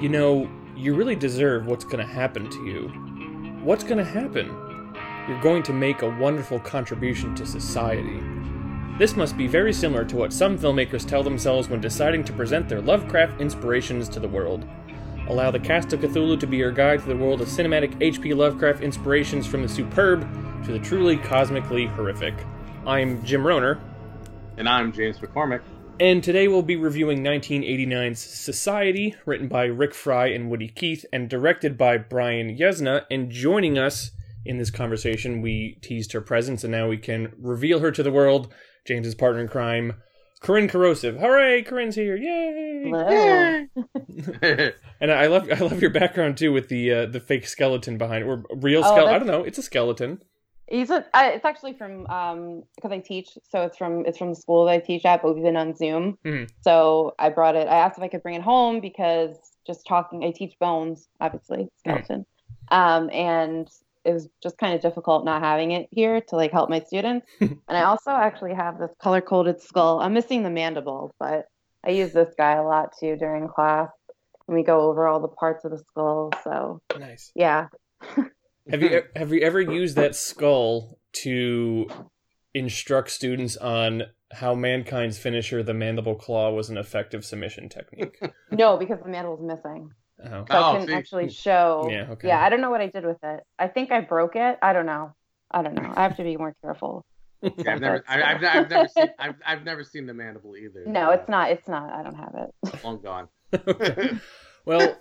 You know, you really deserve what's going to happen to you. What's going to happen? You're going to make a wonderful contribution to society. This must be very similar to what some filmmakers tell themselves when deciding to present their Lovecraft inspirations to the world. Allow the cast of Cthulhu to be your guide to the world of cinematic H.P. Lovecraft inspirations from the superb to the truly cosmically horrific. I'm Jim Rohner, And I'm James McCormick. And today we'll be reviewing 1989's Society, written by Rick Fry and Woody Keith, and directed by Brian Yuzna. And joining us in this conversation, we teased her presence, and now we can reveal her to the world. James's partner in crime, Corinne Corrosive. Hooray, Corinne's here! Yay! Hello. And I love I love your background too with the uh, the fake skeleton behind it, or real Oh, skeleton. I don't know. It's a skeleton. He's a, I, it's actually from um because I teach, so it's from it's from the school that I teach at, but we've been on Zoom. Mhm. So I brought it. I asked if I could bring it home because just talking, I teach bones, obviously skeleton, um, and it was just kind of difficult not having it here to like help my students. and I also actually have this color coded skull. I'm missing the mandible, but I use this guy a lot too during class, and we go over all the parts of the skull. So Nice. yeah, Have you have you ever used that skull to instruct students on how mankind's finisher, the mandible claw, was an effective submission technique? no, because the mandible's missing. Oh, so Oh, I couldn't see. actually hmm. show. Yeah, okay. Yeah, I don't know what I did with it. I think I broke it. I don't know. I don't know. I have to be more careful. Yeah, I've never, I've, I've never seen, I've, I've never seen the mandible either. No, it's not. It's not. I don't have it. long gone. Okay. Well,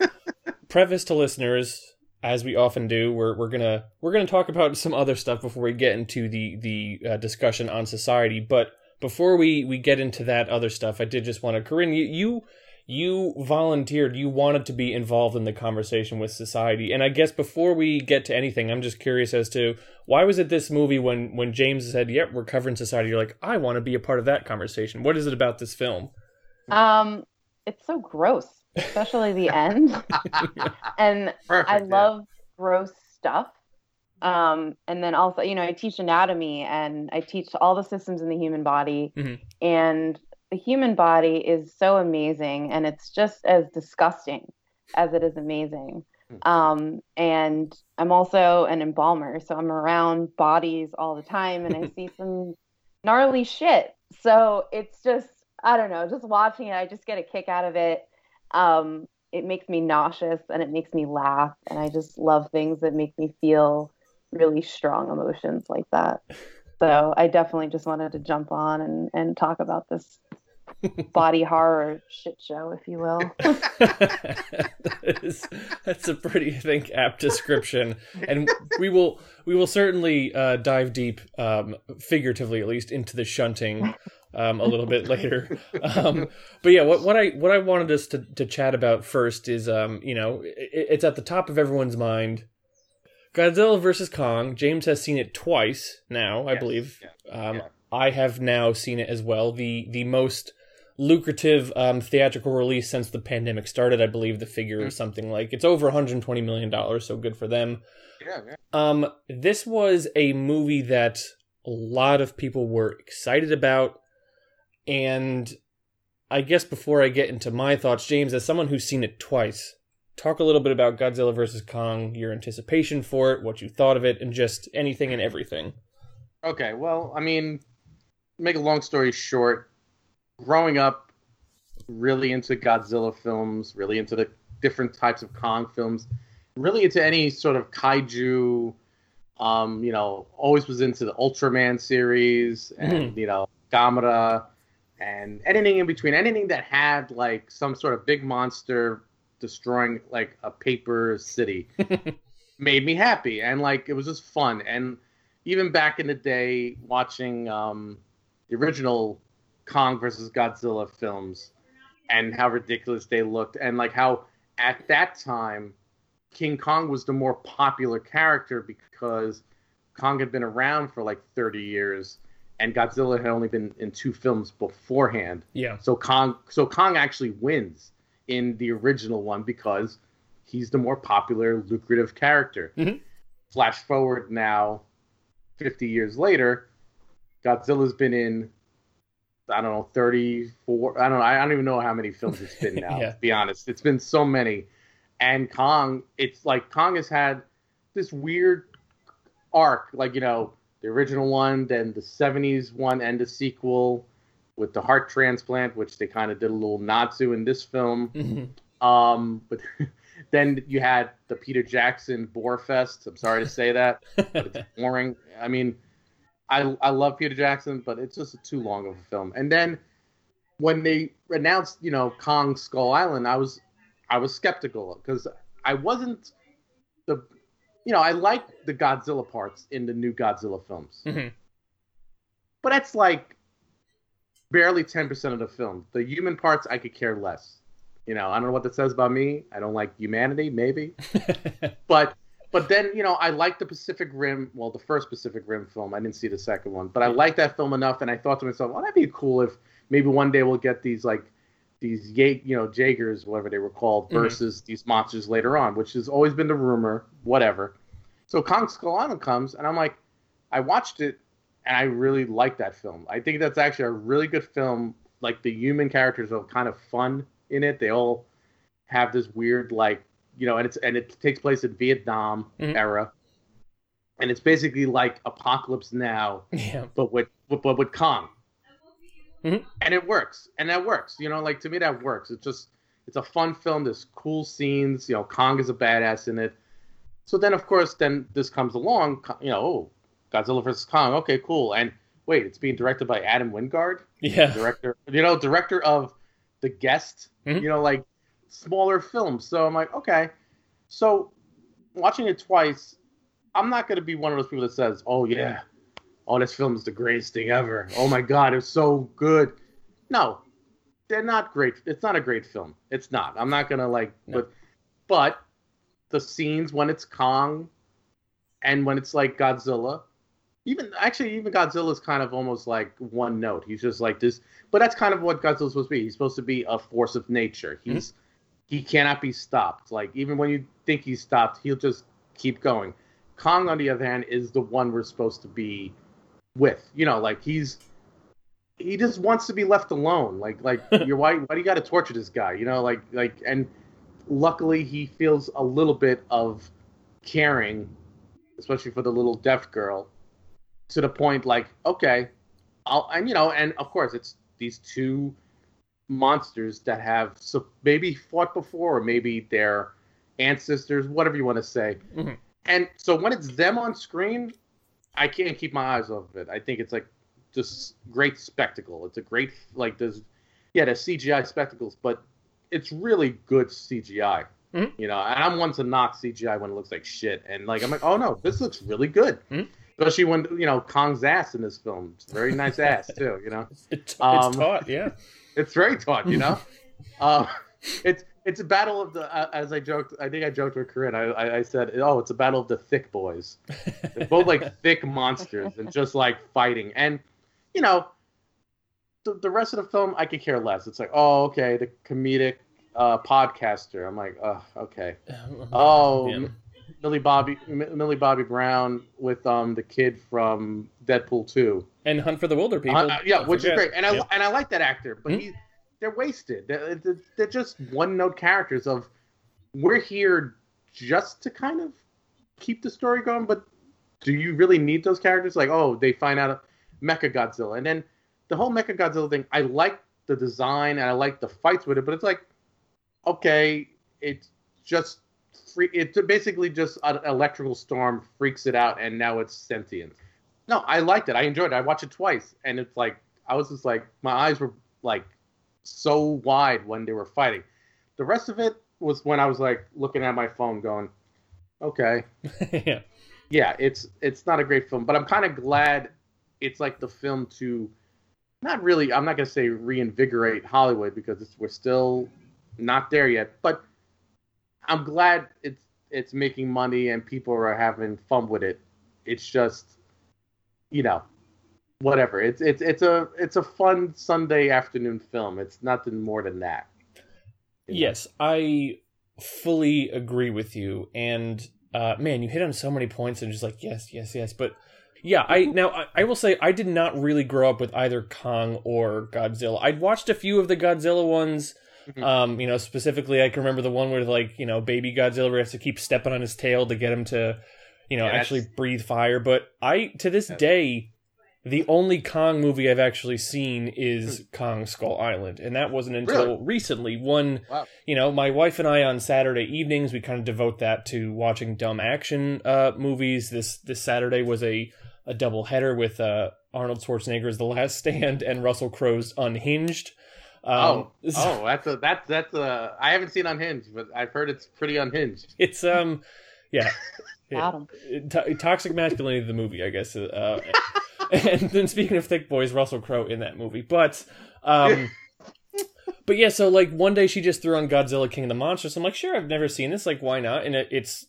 preface to listeners, as we often do, we're we're gonna we're gonna talk about some other stuff before we get into the the uh, discussion on society. But before we we get into that other stuff, I did just want to, Corinne, you you you volunteered, you wanted to be involved in the conversation with society, and I guess before we get to anything, I'm just curious as to why was it this movie when when James said, "Yep, we're covering society," you're like, I want to be a part of that conversation. What is it about this film? Um, it's so gross, especially the end. and Perfect. I yeah. love gross stuff. Um, and then also, you know, I teach anatomy and I teach all the systems in the human body. Mhm. And the human body is so amazing and it's just as disgusting as it is amazing. Um, and I'm also an embalmer, so I'm around bodies all the time and I see some gnarly shit. So it's just, I don't know, just watching it, I just get a kick out of it. Um, it makes me nauseous and it makes me laugh and i just love things that make me feel really strong emotions like that. So i definitely just wanted to jump on and, and talk about this body horror shit show if you will. That is, that's a pretty, I think, apt description, and we will we will certainly uh, dive deep, um, figuratively at least, into the shunting um, a little bit later. Um, but yeah, what what I what I wanted us to, to chat about first is, um, you know, it, it's at the top of everyone's mind. Godzilla versus Kong. James has seen it twice now, I Yes, believe. yeah, Um, yeah. I have now seen it as well. The the most lucrative um, theatrical release since the pandemic started. I believe the figure is something like it's over 120 million dollars. So good for them. Yeah, yeah. Um, this was a movie that a lot of people were excited about, and I guess before I get into my thoughts, James, as someone who's seen it twice, talk a little bit about Godzilla vs Kong, your anticipation for it, what you thought of it, and just anything and everything. Okay, well, I mean, make a long story short, growing up really into Godzilla films, really into the different types of Kong films, really into any sort of kaiju, um, you know, always was into the Ultraman series and, you know, Gamera and anything in between, anything that had like some sort of big monster destroying like a paper city made me happy and like it was just fun and even back in the day watching um, the original Kong versus Godzilla films and how ridiculous they looked and like how at that time King Kong was the more popular character because Kong had been around for like 30 years and Godzilla had only been in two films beforehand. Yeah. So Kong so Kong actually wins in the original one because he's the more popular, lucrative character. Mhm. Flash forward now, 50 years later, Godzilla's been in, I don't know, 34, I don't know, I don't even know how many films it's been now, Yeah. to be honest. It's been so many. and Kong, it's like Kong has had this weird arc, like you know the original one, then the '70s one, and the sequel with the heart transplant, which they kind of did a little nod to in this film. Mhm. Um, but then you had the Peter Jackson Boar Fest. I'm sorry to say that, but it's boring. I mean, I I love Peter Jackson, but it's just too long of a film. And then when they announced, you know, Kong Skull Island, I was I was skeptical because I wasn't you know I like the Godzilla parts in the new Godzilla films, Mhm. but that's like barely ten percent of the film. The human parts I could care less. You know, I don't know what that says about me. I don't like humanity, maybe but but then you know I like the Pacific Rim. Well, the first Pacific Rim film. I didn't see the second one, but I liked that film enough, and I thought to myself, "Well, that'd be cool if maybe one day we'll get these like these Ye- you know Jaegers, whatever they were called, Mhm. versus these monsters later on, which has always been the rumor. Whatever. So Kong Skull Island comes, and I'm like, I watched it, and I really like that film. I think that's actually a really good film. Like the human characters are kind of fun in it. They all have this weird like you know, and it's and it takes place in Vietnam Mhm. era, and it's basically like Apocalypse Now, yeah. but with but, but with Kong, Mhm. and it works, and that works. You know, like to me that works. It's just it's a fun film. There's cool scenes. You know, Kong is a badass in it. So then, of course, then this comes along. You know, oh, Godzilla versus Kong. Okay, cool. And wait, it's being directed by Adam Wingard Yeah. director, you know, director of The Guest, Mhm. you know, like smaller films. So I'm like, okay. So watching it twice, I'm not going to be one of those people that says, oh, yeah, oh, this film is the greatest thing ever. Oh my God, it's so good. No, they're not great. It's not a great film. It's not. I'm not going to like, No. but, but the scenes when it's Kong and when it's like Godzilla, even actually even Godzilla is kind of almost like one note. He's just like this, but that's kind of what Godzilla's supposed to be. He's supposed to be a force of nature. Mm-hmm. He's he cannot be stopped. Like even when you think he's stopped, he'll just keep going. Kong, on the other hand, is the one we're supposed to be with. You know, like he's he just wants to be left alone. Like like you're why why do you got to torture this guy? You know, like like and luckily he feels a little bit of caring, especially for the little deaf girl, to the point like okay, I'll and you know and of course it's these two monsters that have so maybe fought before or maybe their ancestors, whatever you want to say. Mhm. And so when it's them on screen, I can't keep my eyes off of it. I think it's like just great spectacle. It's a great like there's yeah, there's CGI spectacles, but it's really good CGI. Mhm. You know, and I'm one to knock CGI when it looks like shit, and like I'm like, oh no, this looks really good. Mhm. Especially when you know Kong's ass in this film. It's very nice ass too. You know, It's, it's Um, taught, yeah. it's very taut. You know, uh, it's it's a battle of the uh, as I joked. I think I joked with Corinne. I, I I said, oh, it's a battle of the thick boys. They're both like thick monsters and just like fighting. And you know, the, the rest of the film I could care less. It's like, oh, okay, the comedic uh, podcaster. I'm like, oh, okay. Oh, Yeah. M- Millie Bobby M- Millie Bobby Brown with um the kid from Deadpool two. And Hunt for the Wilderpeople. Uh, yeah, which forget. is great, and I Yeah. and I like that actor, but Mhm. he, they're wasted. They're, they're- just one note characters of we're here just to kind of keep the story going, but do you really need those characters? Like, oh, they find out Mecha Godzilla, and then the whole Mecha Godzilla thing. I like the design and I like the fights with it, but it's like, okay, it's just free. It's basically just an electrical storm freaks it out, and now it's sentient. No, I liked it. I enjoyed it. I watched it twice, and it's like I was just like my eyes were like so wide when they were fighting. The rest of it was when I was like looking at my phone, going, "Okay, yeah. yeah, it's it's not a great film, but I'm kind of glad it's like the film to not really. I'm not gonna say reinvigorate Hollywood because it's, we're still not there yet, but I'm glad it's it's making money and people are having fun with it. It's just, you know, whatever. It's it's it's a it's a fun Sunday afternoon film. It's nothing more than that. You know? Yes, I fully agree with you. And uh, man, you hit on so many points and just like yes, yes, yes. But yeah, I now I, I will say I did not really grow up with either Kong or Godzilla. I'd watched a few of the Godzilla ones Mhm. Um, you know, specifically, I can remember the one where like you know, baby Godzilla has to keep stepping on his tail to get him to, you know, Yeah, actually breathe fire. But I, to this day, the only Kong movie I've actually seen is. Kong Skull Island, and that wasn't until recently. One, Wow. you know, my wife and I on Saturday evenings we kind of devote that to watching dumb action uh, movies. This this Saturday was a a double header with uh, Arnold Schwarzenegger's The Last Stand and Russell Crowe's Unhinged. Um, oh, oh, that's a that's that's a. I haven't seen Unhinged, but I've heard it's pretty unhinged. It's um, yeah, Got 'em. to- toxic masculinity the movie, I guess. Uh, and then speaking of thick boys, Russell Crowe in that movie, but um, but yeah. So like one day she just threw on Godzilla King of the Monsters. I'm like, sure, I've never seen this. Like, why not? And it, it's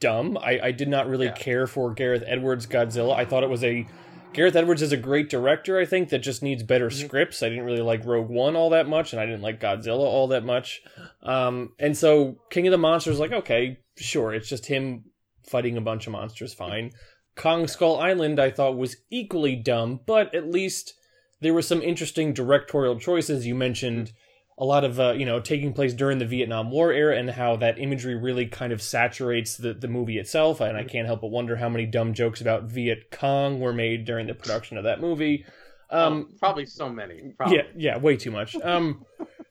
dumb. I I did not really Yeah. care for Gareth Edwards Godzilla. I thought it was a Gareth Edwards is a great director. I think that just needs better Mhm. scripts. I didn't really like Rogue One all that much, and I didn't like Godzilla all that much. Um, and so King of the Monsters, like, okay, sure, it's just him fighting a bunch of monsters, fine. Kong Skull Island, I thought was equally dumb, but at least there were some interesting directorial choices. You mentioned a lot of, uh, you know, taking place during the Vietnam War era and how that imagery really kind of saturates the, the movie itself. And I can't help but wonder how many dumb jokes about Viet Cong were made during the production of that movie. Um, Oh, probably so many. Probably. yeah, yeah, way too much. Um,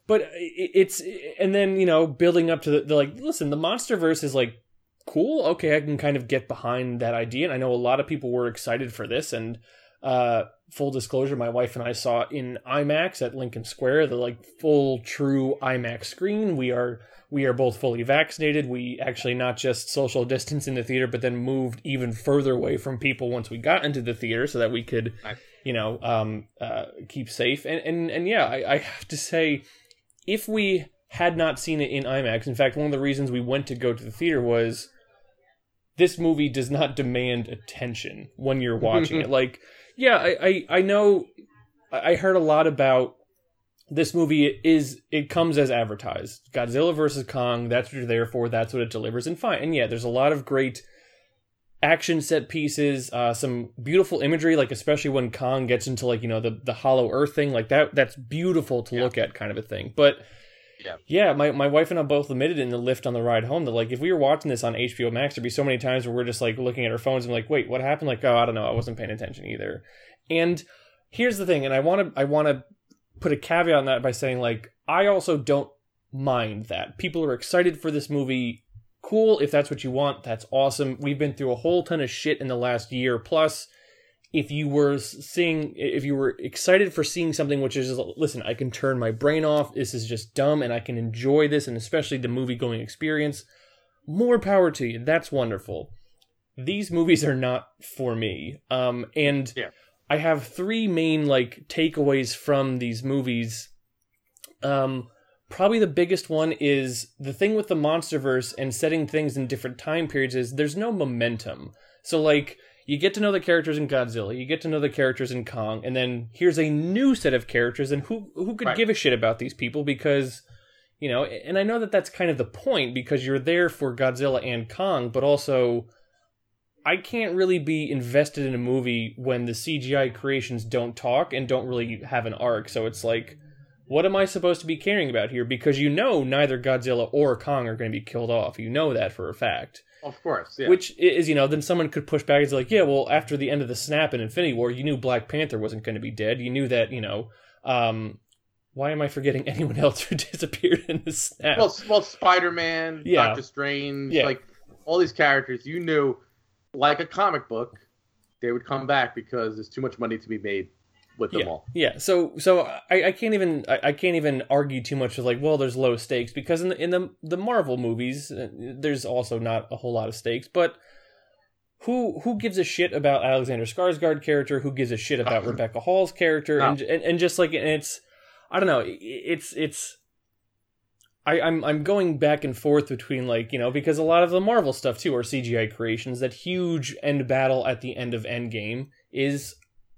but it's and then you know building up to the, the like. Listen, the MonsterVerse is like cool. Okay, I can kind of get behind that idea, and I know a lot of people were excited for this. And uh, full disclosure, my wife and I saw in IMAX at Lincoln Square, the like full true IMAX screen. We are we are both fully vaccinated. We actually not just social distance in the theater, but then moved even further away from people once we got into the theater, so that we could you know, um, uh, keep safe. And and and yeah, I, I have to say, if we had not seen it in IMAX, in fact, one of the reasons we went to go to the theater was this movie does not demand attention when you're watching it. Like, yeah, I, I I know I heard a lot about this movie is it comes as advertised. Godzilla versus Kong, that's what you're there for, that's what it delivers, and fine. And yeah, there's a lot of great action set pieces, uh, some beautiful imagery, like especially when Kong gets into like, you know, the, the hollow earth thing, like that that's beautiful to Yeah. look at kind of a thing. But Yeah. yeah, my, my wife and I both admitted in the lift on the ride home that like if we were watching this on HBO Max, there'd be so many times where we're just like looking at our phones and like, wait, what happened? Like, oh, I don't know, I wasn't paying attention either. And here's the thing, and I want to I want to put a caveat on that by saying like I also don't mind that people are excited for this movie. Cool, if that's what you want, that's awesome. We've been through a whole ton of shit in the last year plus. If you were seeing, if you were excited for seeing something which is, listen, I can turn my brain off. This is just dumb, and I can enjoy this, and especially the movie going experience. More power to you. That's wonderful. These movies are not for me. Um, and Yeah. I have three main like takeaways from these movies. Um, probably the biggest one is the thing with the MonsterVerse and setting things in different time periods is there's no momentum. So like you get to know the characters in Godzilla, you get to know the characters in Kong, and then here's a new set of characters, and who who could Right. give a shit about these people because you know, and I know that that's kind of the point because you're there for Godzilla and Kong, but also I can't really be invested in a movie when the CGI creations don't talk and don't really have an arc. So it's like, what am I supposed to be caring about here? Because you know neither Godzilla or Kong are going to be killed off. You know that for a fact. Of course. Yeah. Which is, you know, then someone could push back. It's like, yeah, well, after the end of the snap in Infinity War, you knew Black Panther wasn't going to be dead. You knew that, you know, um, why am I forgetting anyone else who disappeared in the snap? well, well, Spider Man, Yeah. Doctor Strange, Yeah. like all these characters, you knew, like a comic book, they would come back because there's too much money to be made with them all. Yeah, so so I, I can't even I, I can't even argue too much with like well there's low stakes because in the in the the Marvel movies uh, there's also not a whole lot of stakes but who who gives a shit about Alexander Skarsgård character? Who gives a shit about Rebecca Hall's character? And, and and just like and it's I don't know it's it's I, I'm I'm going back and forth between like you know because a lot of the Marvel stuff too are CGI creations. That huge end battle at the end of Endgame is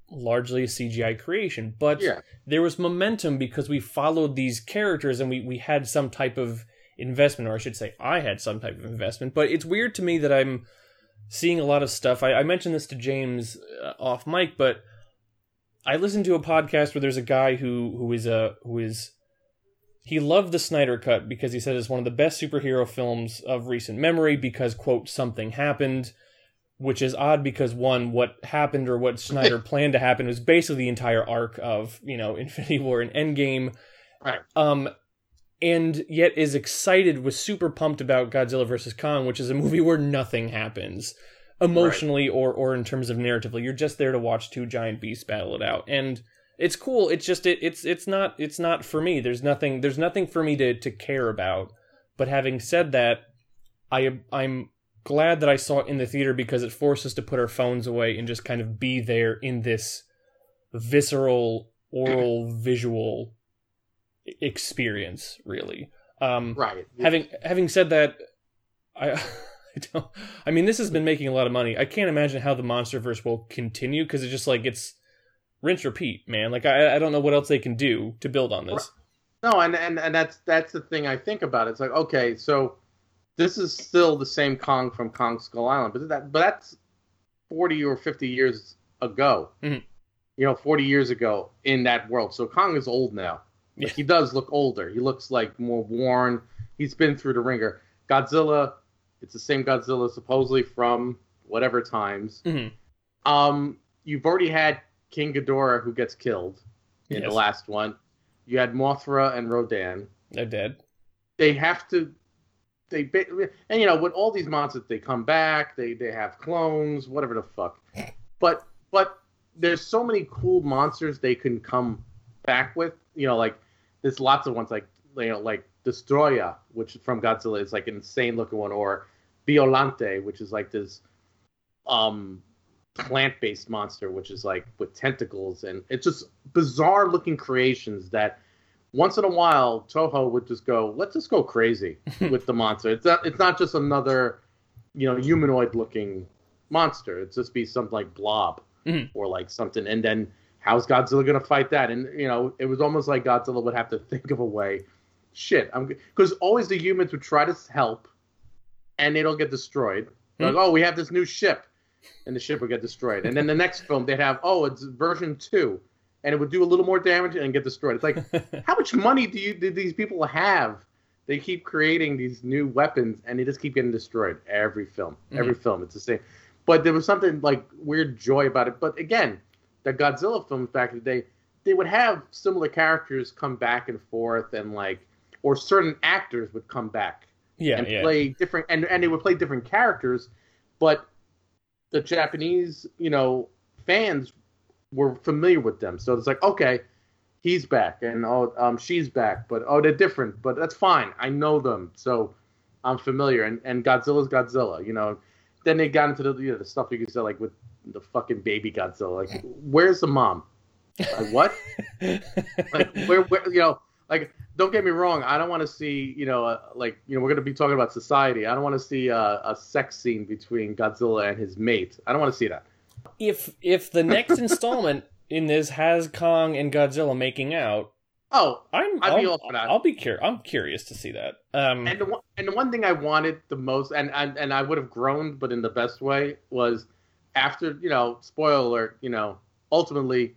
largely a CGI creation, but Yeah. there was momentum because we followed these characters and we we had some type of investment, or I should say, I had some type of investment. But it's weird to me that I'm seeing a lot of stuff. I, I mentioned this to James uh, off mic, but I listened to a podcast where there's a guy who who is a who is he loved the Snyder Cut because he said it's one of the best superhero films of recent memory because, quote, something happened, which is odd because, one, what happened or what Snyder planned to happen was basically the entire arc of, you know, Infinity War and Endgame. Right. Um, and yet is excited, was super pumped about Godzilla vs. Kong, which is a movie where nothing happens emotionally or, or in terms of narratively. You're just there to watch two giant beasts battle it out. And it's cool. It's just it, it's it's not it's not for me. There's nothing there's nothing for me to to care about. But having said that, I I'm glad that I saw it in the theater because it forced us to put our phones away and just kind of be there in this visceral oral visual experience really. Um Right. having having said that I I don't I mean this has been making a lot of money. I can't imagine how the MonsterVerse will continue because it's just like it's rinse repeat, man. Like I I don't know what else they can do to build on this. No, and, and and that's that's the thing I think about. It's like okay, so this is still the same Kong from Kong Skull Island, but that but that's forty or fifty years ago. Mhm. You know, forty years ago in that world. So Kong is old now. Like, Yeah. He does look older. He looks like more worn. He's been through the ringer. Godzilla, it's the same Godzilla supposedly from whatever times. Mhm. Um, you've already had King Ghidorah who gets killed in Yes. the last one. You had Mothra and Rodan. They're dead. They have to. They and you know with all these monsters they come back. They they have clones, whatever the fuck. But but there's so many cool monsters they can come back with. You know like there's lots of ones like you know like Destoroyah, which from Godzilla is like an insane looking one, or Biollante, which is like this um plant-based monster, which is like with tentacles, and it's just bizarre looking creations that once in a while Toho would just go, let's just go crazy with the monster. It's not it's not just another, you know, humanoid looking monster. It's just be something like Blob Mhm. or like something, and then how's Godzilla gonna fight that? And you know, it was almost like Godzilla would have to think of a way. Shit, I'm because always the humans would try to help, and they don't get destroyed. Like, oh, we have this new ship, and the ship would get destroyed. And then the next film they'd have, oh, it's version two, and it would do a little more damage and get destroyed. It's like, how much money do you did these people have? They keep creating these new weapons, and they just keep getting destroyed every film. Mm-hmm. Every film, it's the same. But there was something like weird joy about it. But again, the Godzilla films back in the day, they would have similar characters come back and forth, and like, or certain actors would come back yeah, and yeah. play different and, and they would play different characters but the japanese you know fans were familiar with them. So it's like okay he's back and oh um she's back but oh they're different but that's fine. I know them so i'm familiar. And and godzilla's godzilla you know. Then they got into the you know, the stuff you said like with the fucking baby godzilla like where's the mom? Like what? Like where, where you know like don't get me wrong i don't want to see you know uh, like you know we're going to be talking about society. I don't want to see uh, a sex scene between godzilla and his mate. I don't want to see that if if the next installment in this has Kong and Godzilla making out, oh I'm I'd I'll, be all for that. I'll be cur- I'm curious to see that. Um, and the one, and the one thing i wanted the most and and, and i would have groaned but in the best way was after you know spoiler alert you know ultimately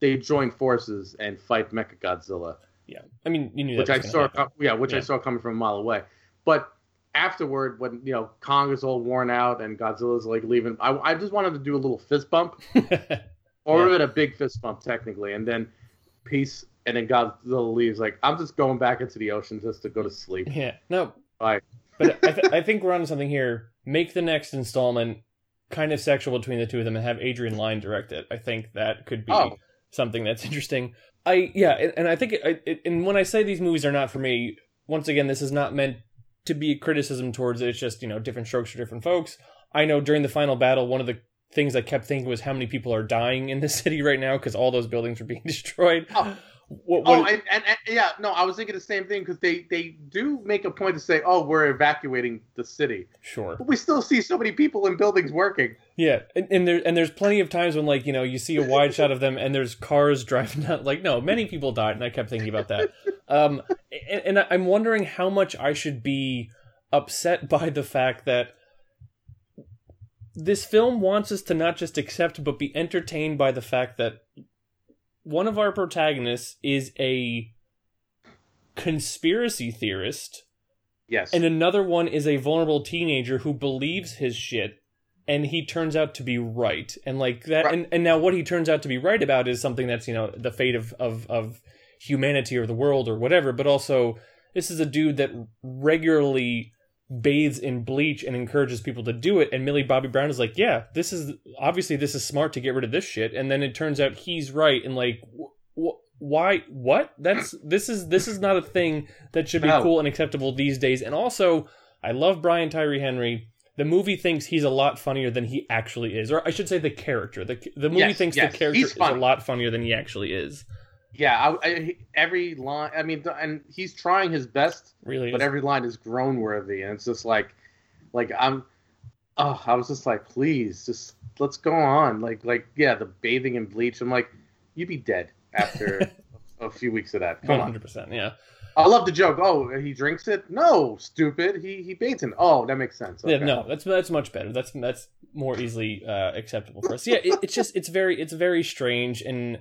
they join forces and fight mecha godzilla yeah, I mean, you knew which that I saw, happen. com- yeah, which I saw coming from a mile away. But afterward, when you know Kong is all worn out and Godzilla's like leaving, I, I just wanted to do a little fist bump, or Yeah. even a big fist bump technically, and then peace, and then Godzilla leaves. Like I'm just going back into the ocean just to go to sleep. yeah, no, Bye. but I, th- I think we're on something here. Make the next installment kind of sexual between the two of them and have Adrian Lyne direct it. I think that could be Oh. something that's interesting. I yeah, and, and I think it, it, and when I say these movies are not for me, once again, this is not meant to be a criticism towards it. It's just you know different strokes for different folks. I know during the final battle, one of the things I kept thinking was how many people are dying in the city right now because all those buildings are being destroyed. Oh. What, Oh, what- and, and, and yeah, no, I was thinking the same thing because they they do make a point to say, oh, we're evacuating the city, sure. but we still see so many people in buildings working. Yeah, and, and there and there's plenty of times when like you know you see a wide shot of them and there's cars driving down. Like no, many people died, and I kept thinking about that. Um, and, and I'm wondering how much I should be upset by the fact that this film wants us to not just accept but be entertained by the fact that one of our protagonists is a conspiracy theorist, Yes. and another one is a vulnerable teenager who believes his shit and he turns out to be right and like that Right. and, and now what he turns out to be right about is something that's you know the fate of, of of humanity or the world or whatever but also this is a dude that regularly bathes in bleach and encourages people to do it. And millie bobby brown is like yeah this is obviously this is smart to get rid of this shit. And then it turns out he's right. And like wh- wh- why what? That's this is this is not a thing that should be No. cool and acceptable these days. And also i love brian tyree henry. The movie thinks he's a lot funnier than he actually is. Or i should say the character. The, the movie Yes, thinks yes, the character is a lot funnier than he actually is yeah, I, I, every line. I mean, and he's trying his best, really but is. every line is groan worthy, and it's just like, like I'm. Oh, I was just like, please, just let's go on. Like, like yeah, the bathing in bleach. I'm like, you'd be dead after a few weeks of that. Come on. 100% yeah I love the joke. Oh, he drinks it? No, stupid. He he bathes in. Oh, that makes sense. Yeah, no, that's that's much better. That's that's more easily uh, acceptable for us. Yeah, it, it's just it's very it's very strange and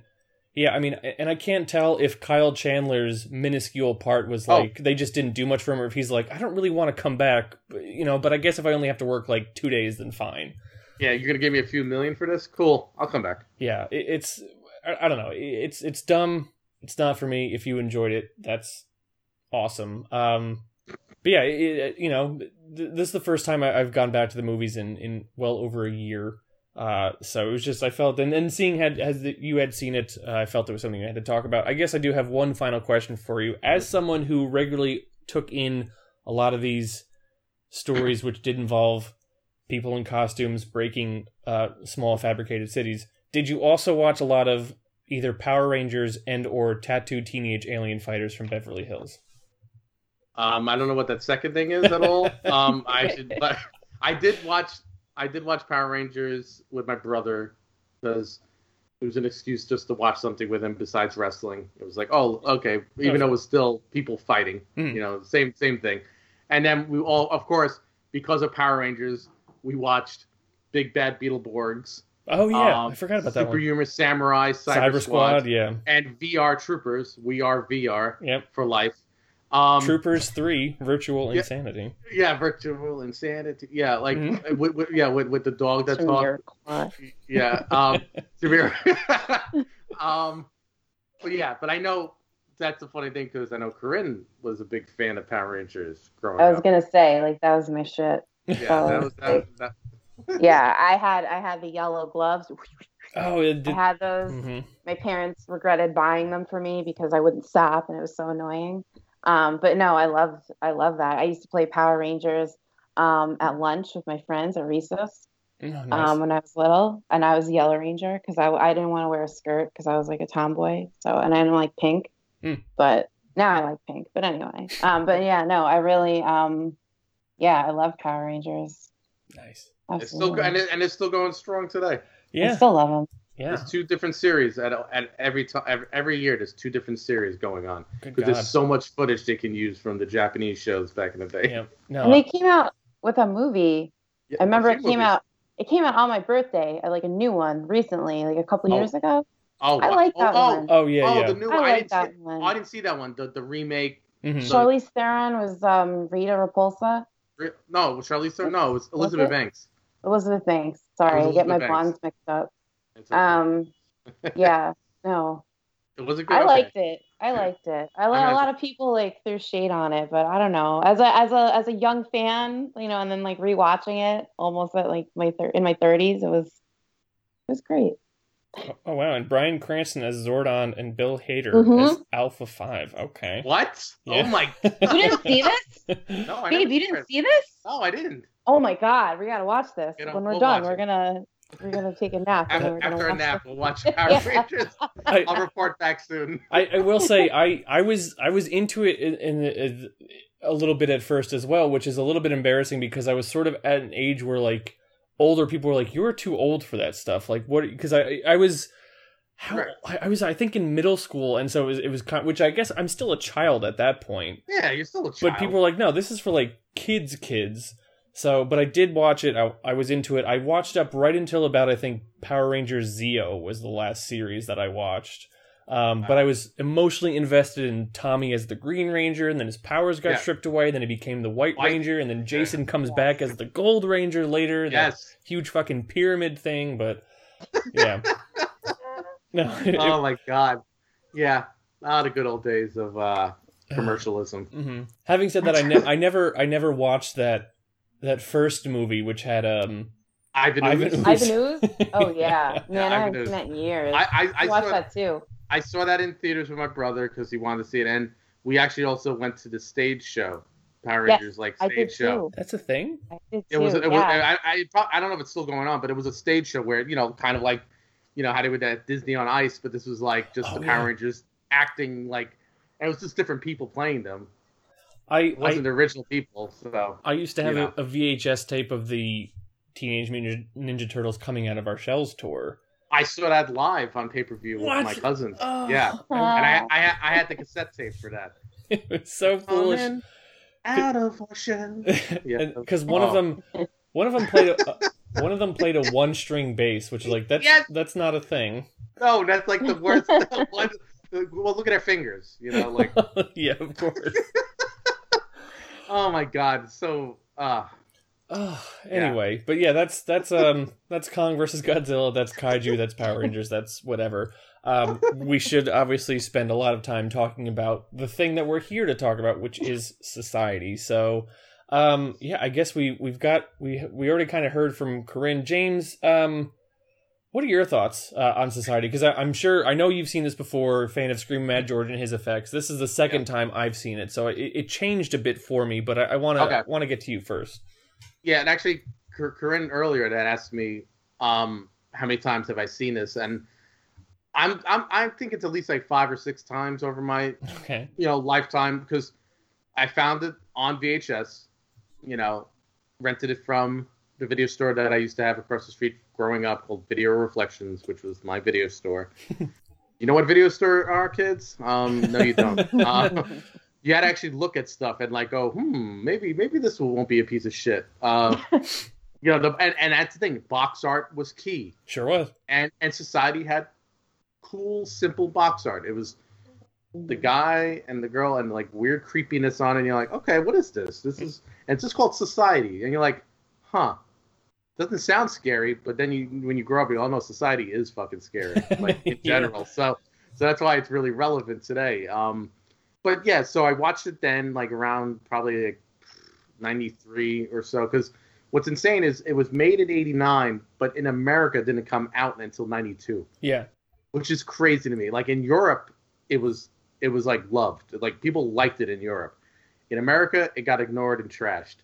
yeah, I mean, and I can't tell if Kyle Chandler's minuscule part was Oh. like they just didn't do much for him, or if he's like I don't really want to come back, you know. But I guess if I only have to work like two days, then fine. Yeah, you're gonna give me a few million for this? Cool. I'll come back. Yeah, it, it's I, I don't know. It- It's it's dumb. It's not for me. If you enjoyed it, that's awesome. Um, but yeah, it, you know, th- this is the first time I've gone back to the movies in in well over a year. Uh, so it was just I felt, and then seeing had as the, you had seen it, uh, I felt it was something I had to talk about. I guess I do have one final question for you, as someone who regularly took in a lot of these stories, which did involve people in costumes breaking uh, small fabricated cities. Did you also watch a lot of either Power Rangers and or tattooed teenage alien fighters from Beverly Hills? Um, I don't know what that second thing is at all. um, I should, but I did watch. I did watch Power Rangers with my brother because it was an excuse just to watch something with him besides wrestling. It was like, oh, okay, even though it was still people fighting, Mhm. you know, same same thing. And then we all, of course, because of Power Rangers, we watched Big Bad Beetleborgs, Oh yeah, um, I forgot about that one. Superhuman Samurai, Cyber, Cyber, Squad, Squad, yeah, and VR Troopers. We are VR yep. for life. Um, Troopers Three, Virtual yeah. Insanity. Yeah, virtual insanity. Yeah, like Mhm. with, with, yeah, with, with the dog that talks. Yeah, um, Shamir. um, but yeah, but I know that's a funny thing because I know Corinne was a big fan of Power Rangers growing I was up. gonna say like that was my shit. Yeah, that was that. that Yeah, I had I had the yellow gloves. Oh, it I had those. hmm My parents regretted buying them for me because I wouldn't stop and it was so annoying. Um, but no, I love I love that. I used to play Power Rangers um, at lunch with my friends at recess Oh, nice. um, when I was little, and I was a Yellow Ranger because I, I didn't want to wear a skirt because I was like a tomboy. So and I didn't like pink, Hmm. but now I like pink. But anyway, um, but yeah, no, I really, um, yeah, I love Power Rangers. nice. it's still and, it, and it's still going strong today. I Yeah, still love them. Yeah. There's two different series at at every time every, every year. There's two different series going on because there's so much footage they can use from the Japanese shows back in the day. Yeah. No. And they came out with a movie. Yeah, I remember it came movies. out. It came out on my birthday, uh, like a new one recently, like a couple Oh. years ago. Oh, I like oh, that oh, one. oh yeah, oh, yeah. the new I one. I, like that see, one. I didn't see that one. The the remake. Mhm. So- Charlize Theron was um, Rita Repulsa. Re- No, Charlize Theron? No, it was Elizabeth it? Banks. Elizabeth Banks. Sorry, I get my Banks. blondes mixed up. It's okay. Um, yeah, no, it was a good. I okay. liked it. I liked it. I like a lot of people like threw shade on it, but I don't know. As a as a as a young fan, you know, and then like rewatching it almost at like my thir- in my thirties, it was it was great. Oh wow, and Bryan Cranston as Zordon and Bill Hader Mhm. as Alpha Five. Okay. What? Yeah. Oh my! You didn't see this, No, I Gabe? never You didn't see this? No, I didn't. Oh my god, we gotta watch this. You know, when we're we'll done, we're it. gonna we're gonna take a nap. After, we're after a watch nap, we'll watch Power Yeah. Rangers. I, I'll report back soon. I, I will say I, I was I was into it in, in, in a little bit at first as well, which is a little bit embarrassing because I was sort of at an age where like older people were like, "You're too old for that stuff." Like what? Because I I was how Right. I, I was I think in middle school, and so it was, it was kind which I guess I'm still a child at that point. Yeah, you're still a child. But people were like, "No, this is for like kids, kids." So, but I did watch it. I, I was into it. I watched up right until about I think Power Rangers Zeo was the last series that I watched. Um, but I was emotionally invested in Tommy as the Green Ranger, and then his powers got Yeah. stripped away. Then he became the White, White- Ranger, and then Jason comes back as the Gold Ranger later. that Yes. huge fucking pyramid thing. But yeah, no. it- Oh my god. Yeah. Ah, the good old days of uh, commercialism. mhm. Having said that, I, ne- I never, I never watched that that first movie, which had um. Ivan Ivan Ooze. Ooze. Ivan Ooze? Oh yeah, man, I haven't seen that in years. I, I, I, I, watched saw, that too. I saw that in theaters with my brother because he wanted to see it, and we actually also went to the stage show, Power Yes, Rangers like I stage did show. too. That's a thing. I did It too. was, it was, yeah. I, I, pro- I don't know if it's still going on, but it was a stage show where you know, kind of like, you know, how they would that Disney on Ice, but this was like just Oh, the Power yeah. Rangers acting like, and it was just different people playing them. I, wasn't I the original people, so I used to have a, a VHS tape of the Teenage Mutant Ninja Turtles coming out of our shells tour. I saw that live on pay per view with my cousins. Oh. Yeah, and I, I, had- I had the cassette tape for that. it was so foolish. Coming out of our shell. Yeah. because one of Oh. them one of them played a, uh, one of them played a one string bass which is like that's Yes. that's not a thing No, that's like the worst. Well, look at our fingers. You know, like yeah of course oh my god, so uh oh, anyway but yeah that's that's um that's kong versus godzilla that's kaiju that's power rangers that's whatever. Um we should obviously spend a lot of time talking about the thing that we're here to talk about which is society. So um yeah i guess we we've got we we already kind of heard from corinne james um What are your thoughts uh, on society? Because I'm sure I know you've seen this before. Fan of Scream Mad George and his effects. This is the second time I've seen it, so it, it changed a bit for me. But I want to want to get to you first. Yeah, and actually, Cor- Corinne earlier that asked me, um, how many times have I seen this? And I'm, I'm, I think it's at least like five or six times over my, Okay. you know, lifetime because I found it on VHS, you know, rented it from the video store that I used to have across the street growing up called Video Reflections, which was my video store. you know what video store are, kids? Um, no, you don't. Uh, you had to actually look at stuff and like go, hmm, maybe maybe this won't be a piece of shit. Uh, you know, the, and, and that's the thing. Box art was key, Sure was. and and society had cool, simple box art. It was the guy and the girl and like weird creepiness on it. And you're like, okay, what is this? This is and it's just called society. And you're like, huh. Doesn't sound scary, but then you when you grow up, you all know society is fucking scary, like in Yeah. general. So so that's why it's really relevant today. Um, but yeah, so I watched it then, like around probably like '93 or so. Because what's insane is it was made in '89, but in America didn't come out until '92 Yeah. which is crazy to me. Like in Europe, it was it was like loved. Like people liked it in Europe. In America, it got ignored and trashed,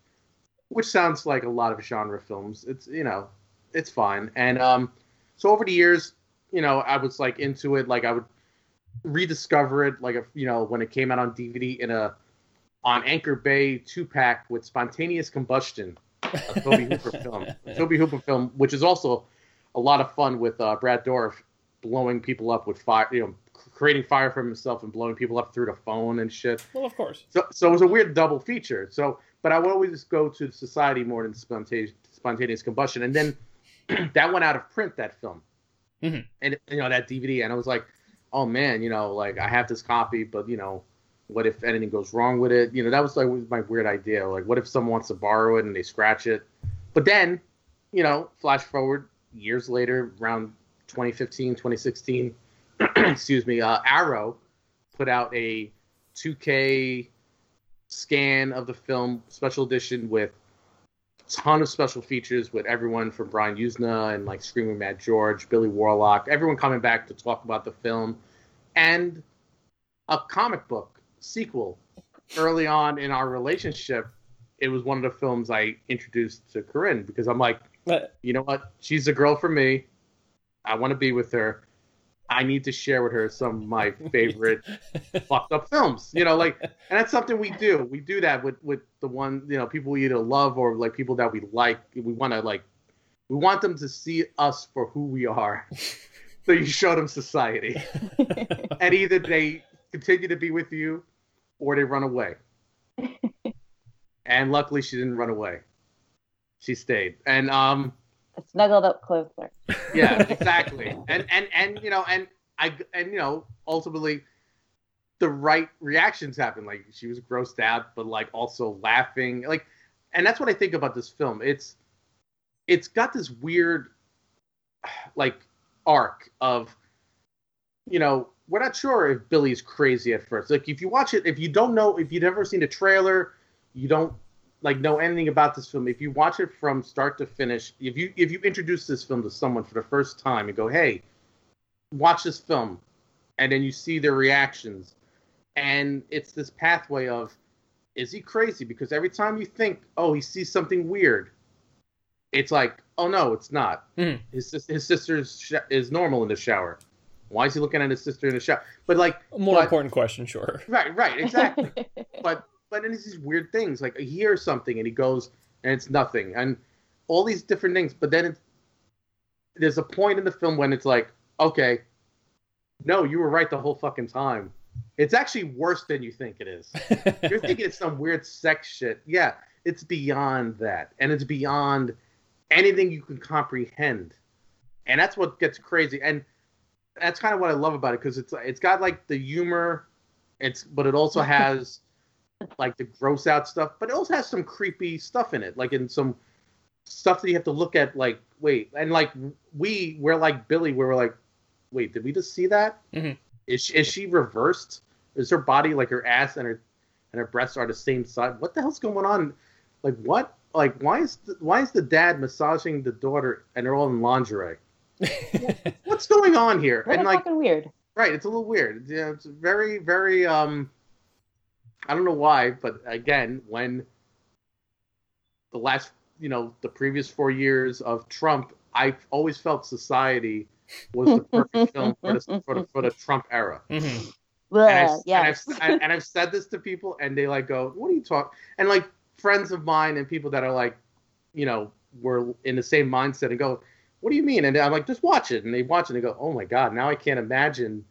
which sounds like a lot of genre films. It's you know, it's fine. And um, so over the years, you know, I was like into it. Like I would rediscover it. Like if you know when it came out on DVD in a on Anchor Bay two pack with Spontaneous Combustion, a Tobe Hooper film. A Tobe Hooper film, which is also a lot of fun with uh, Brad Dourif blowing people up with fire, you know, creating fire from himself and blowing people up through the phone and shit. Well, of course. So, so it was a weird double feature. So, but I would always go to Society more than Spontaneous, spontaneous Combustion, and then that went out of print. That film, Mhm. and you know that DVD, and I was like, oh man, you know, like I have this copy, but you know, what if anything goes wrong with it? You know, that was like my weird idea. Like, what if someone wants to borrow it and they scratch it? But then, you know, flash forward years later, around 2015, 2016, excuse me, uh, Arrow put out a 2K scan of the film, special edition with a ton of special features with everyone from Brian Yuzna and like Screaming Mad George, Billy Warlock, everyone coming back to talk about the film, and a comic book sequel. Early on in our relationship, it was one of the films I introduced to Corinne because I'm like, you know what? She's a girl for me. I want to be with her. I need to share with her some of my favorite fucked up films. You know, like, and that's something we do. We do that with with the one, you know, people we either love or like people that we like. We want to like, we want them to see us for who we are. so you show them society, and either they continue to be with you, or they run away. and luckily, she didn't run away. She stayed, and um Snuggled up closer. yeah exactly and and and you know and I and you know ultimately the right reactions happen. Like she was grossed out, but like also laughing. Like, and that's what I think about this film. It's it's got this weird like arc of you know we're not sure if Billy's crazy at first. Like if you watch it, if you don't know, if you've never seen a trailer, you don't like know anything about this film. If you watch it from start to finish, if you if you introduce this film to someone for the first time and go, "Hey, watch this film," and then you see their reactions, and it's this pathway of, is he crazy? Because every time you think, "Oh, he sees something weird," it's like, "Oh no, it's not." Mhm. His his sister sh- is normal in the shower. Why is he looking at his sister in the shower? But like, more but- important question, sure. right, right, exactly but but then it's these weird things like he hears something and he goes and it's nothing and all these different things but then it's there's a point in the film when it's like okay no you were right the whole fucking time. It's actually worse than you think it is. You're thinking it's some weird sex shit. Yeah it's beyond that and it's beyond anything you can comprehend. And that's what gets crazy and that's kind of what i love about it because it's it's got like the humor it's but it also has like the gross out stuff but it also has some creepy stuff in it like in some stuff that you have to look at like wait and like we we're like billy where we're like wait did we just see that Mhm. is she, is she reversed is her body like her ass and her and her breasts are the same side what the hell's going on like what like why is the, why is the dad massaging the daughter and they're all in lingerie what's going on here what and like fucking weird. Right, it's a little weird. Yeah, it's very, very. Um, I don't know why, but again, when the last, you know, the previous four years of Trump, I always felt Society was the perfect film for the, for the for the Trump era. Mhm. And I've, yes. and, I've, and, and I've said this to people, and they like go, "What are you talking?" And like friends of mine and people that are like, you know, were in the same mindset and go, "What do you mean?" And I'm like, "Just watch it." And they watch it and they go, "Oh my god, now I can't imagine."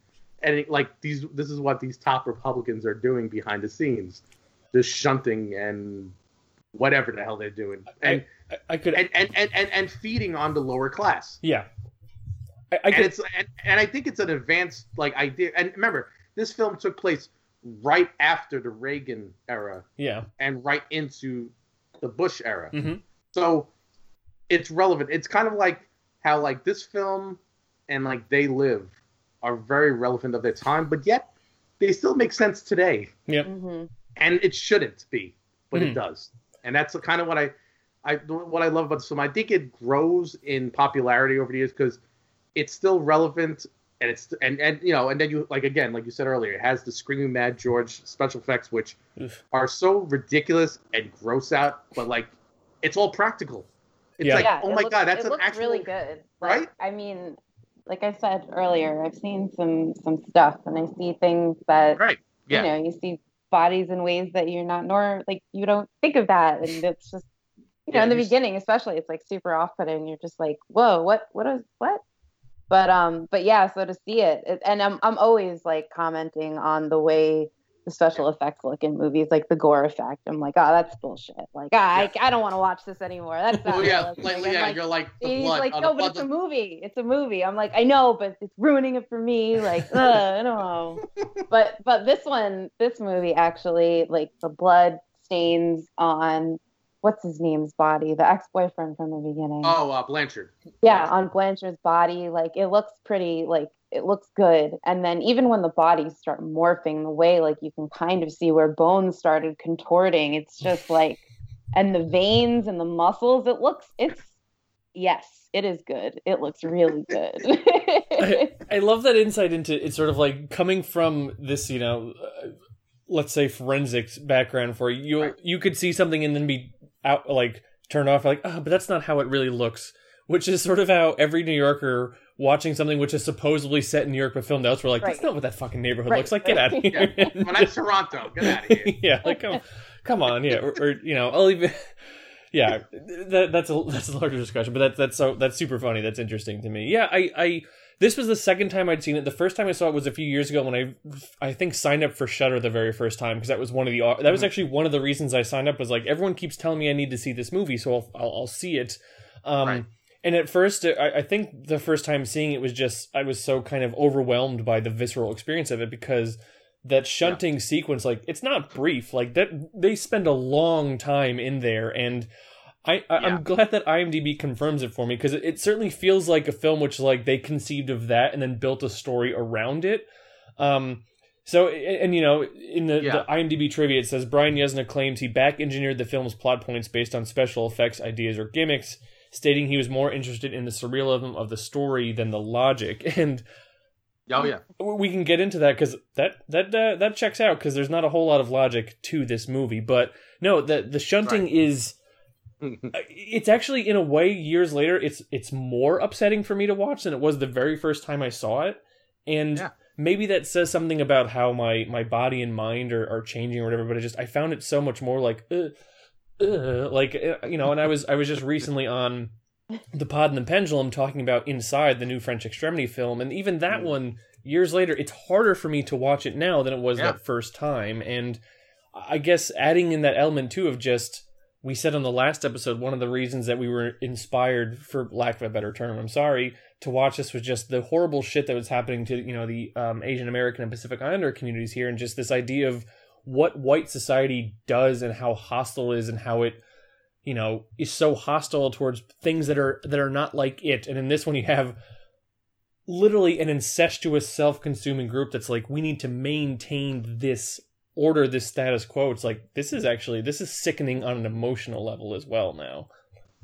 And it, like these, this is what these top Republicans are doing behind the scenes, just shunting and whatever the hell they're doing, and I, I could, and, and, and, and and feeding on the lower class yeah. I, I and it's and, and I think it's an advanced like idea. And remember, this film took place right after the Reagan era yeah. and right into the Bush era. hmm So it's relevant. It's kind of like how like this film and like They Live are very relevant of their time, but yet they still make sense today. hmm And it shouldn't be, but Mhm. it does. And that's kind of what I, I what I love about this film. I think it grows in popularity over the years because it's still relevant and it's and and you know and then you like again like you said earlier it has the screaming mad george special effects which Oof. are so ridiculous and gross out but like it's all practical it's Yeah. like yeah, oh it my looks- god that's it an looks actual really good. Like, right? I mean, like I said earlier, I've seen some some stuff, and I see things that right yeah you know, you see bodies in ways that you're not nor like you don't think of that, and it's just you know Yeah, in the beginning, especially, it's like super off-putting. You're just like, whoa, what what is what? But um, but yeah, so to see it, it and I'm I'm always like commenting on the way the special effects look in movies, like the gore effect. I'm like, oh, that's bullshit. Like, ah, I, I don't want to watch this anymore. That's not oh yeah like, yeah like, you're like the He's blood like, no, but it's a movie. It's a movie. I'm like, I know, but it's ruining it for me. Like, ugh, I don't know. But but this one, this movie actually, like the blood stains on what's his name's body, the ex-boyfriend from the beginning. oh uh, blanchard yeah, on Blanchard's body, like it looks pretty, like it looks good. And then even when the bodies start morphing, the way like you can kind of see where bones started contorting, it's just like, and the veins and the muscles, it looks, it's, yes, it is good. It looks really good. I, I love that insight into it's sort of like coming from this, you know, uh, let's say forensics background for you. You Right. you could see something and then be out like turned off like, oh, but that's not how it really looks. Which is sort of how every New Yorker watching something which is supposedly set in New York but filmed elsewhere, like that's not what that fucking neighborhood Right, looks like. Get out of here. yeah well that's toronto get out of here yeah, like come, come on, yeah, or, or you know, I'll even, yeah, that, that's a that's a larger discussion, but that's that's so that's super funny. That's interesting to me. Yeah, I I this was the second time I'd seen it. The first time I saw it was a few years ago when I I think signed up for Shudder the very first time because that was one of the that was actually one of the reasons I signed up was like everyone keeps telling me I need to see this movie, so I'll I'll, I'll see it. Um, Right. And at first, I, I think the first time seeing it was just I was so kind of overwhelmed by the visceral experience of it because that shunting yeah. sequence, like it's not brief, like that they spend a long time in there, and I, I am glad that IMDb confirms it for me because it, it, certainly feels like a film which like they conceived of that and then built a story around it. Um, so and, and you know in the, yeah. the, IMDb trivia it says Brian Yuzna claims he back engineered the film's plot points based on special effects ideas or gimmicks, stating he was more interested in the surrealism of the story than the logic and. Oh yeah, we can get into that because that that uh, that checks out because there's not a whole lot of logic to this movie. But no, the the shunting right. is it's actually in a way years later it's it's more upsetting for me to watch than it was the very first time I saw it, and yeah. maybe that says something about how my my body and mind are, are changing or whatever. But I just I found it so much more like, uh, like uh, you know, and I was I was just recently on the Pod and the Pendulum talking about Inside, the new French Extremity film, and even that mm. one years later, it's harder for me to watch it now than it was yeah. that first time. And I guess adding in that element too of just we said on the last episode one of the reasons that we were inspired, for lack of a better term, I'm sorry, to watch this was just the horrible shit that was happening to you know the um, Asian American and Pacific Islander communities here, and just this idea of what white society does and how hostile is and how it you know is so hostile towards things that are that are not like it. And in this one you have literally an incestuous self-consuming group that's like we need to maintain this order this status quo. It's like this is actually this is sickening on an emotional level as well now.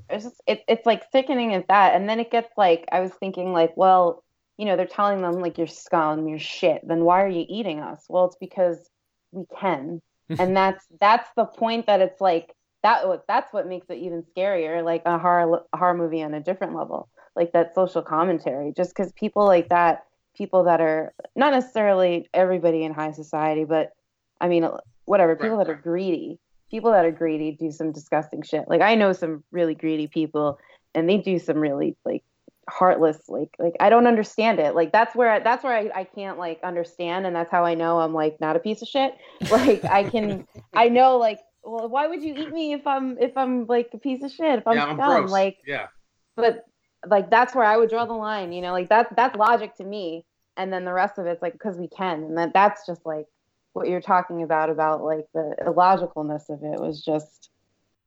It's just it, it's like sickening at that. And then it gets like i was thinking like well you know they're telling them like you're scum you're shit. Then why are you eating us? Well it's because we can. And that's that's the point that it's like that that's what makes it even scarier like a horror a horror movie on a different level like that social commentary just because people like that people that are not necessarily everybody in high society but i mean whatever people right, that are greedy people that are greedy do some disgusting shit. Like i know some really greedy people and they do some really like heartless like like i don't understand it like that's where I, that's where I, I can't like understand and that's how i know i'm like not a piece of shit like i can i know like well, why would you eat me if I'm if I'm like a piece of shit? If I'm, yeah, I'm dumb, gross. like yeah. But like that's where I would draw the line. You know, like that's that's logic to me. And then the rest of it's like because we can, and that that's just like what you're talking about about like the illogicalness of it was just.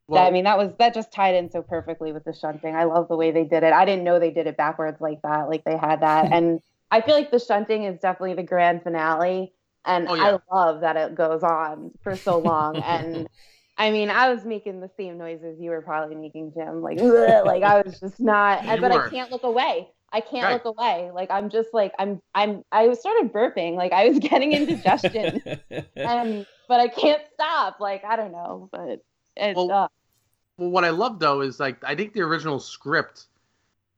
Well, I mean, that was that just tied in so perfectly with the shunting. I love the way they did it. I didn't know they did it backwards like that. Like they had that, and I feel like the shunting is definitely the grand finale and oh, yeah. I love that it goes on for so long. and I mean, I was making the same noises you were probably making, Jim. Like, like I was just not. but were. I can't look away. I can't right. look away. Like I'm just like I'm I'm I was started burping. Like I was getting indigestion, and but I can't stop. Like I don't know, but it's. Well, uh, well, what I love though is like I think the original script,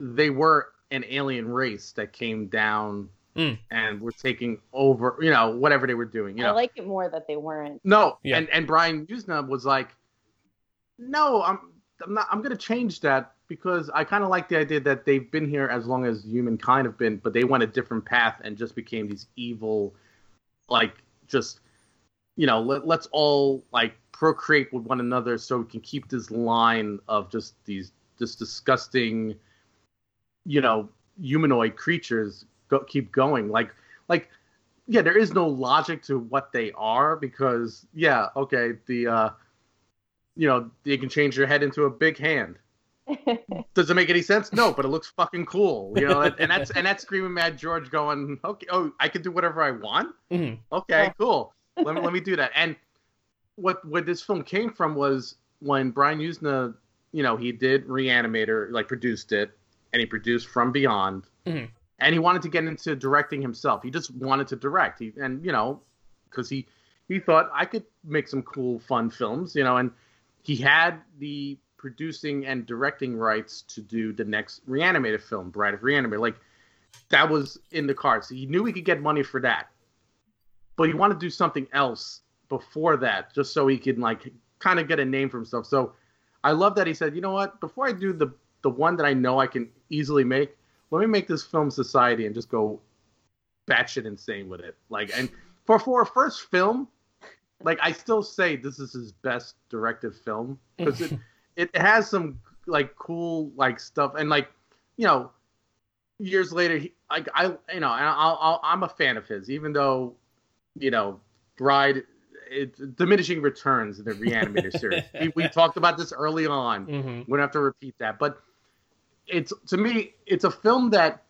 they were an alien race that came down mm. and were taking over, you know, whatever they were doing. You know? I like it more that they weren't. No, yeah. and and Brian Yuzna was like, no, I'm I'm not. I'm gonna change that because I kind of like the idea that they've been here as long as humankind have been, but they went a different path and just became these evil, like just, you know, let, let's all like procreate with one another so we can keep this line of just these just disgusting, you know, humanoid creatures go, keep going. Like like yeah, there is no logic to what they are because yeah, okay, the uh you know, you can change your head into a big hand. Does it make any sense? No, but it looks fucking cool, you know. And that's and that's screaming mad George going, okay, oh, I can do whatever I want. Mm-hmm. Okay, yeah. cool. Let me let me do that. And what what this film came from was when Brian Yuzna, you know, he did Reanimator, like produced it, and he produced From Beyond. Mm-hmm and he wanted to get into directing himself. He just wanted to direct. He and you know, because he he thought I could make some cool, fun films, you know, and he had the producing and directing rights to do the next Reanimator film, Bride of Reanimator. Like that was in the cards. He knew he could get money for that, but he wanted to do something else before that, just so he could like kind of get a name for himself. So I love that he said, you know what, before I do the the one that I know I can easily make, let me make this film society and just go batshit insane with it. Like, and for for a first film, like I still say this is his best directed film because it it has some like cool like stuff and like you know, years later, he, I, I, you know, I'll, I'll, I'm a fan of his, even though, you know, Bride, it's diminishing returns in the Reanimator series. We, we, talked about this early on. Mm-hmm. We don't have to repeat that, but it's to me, it's a film that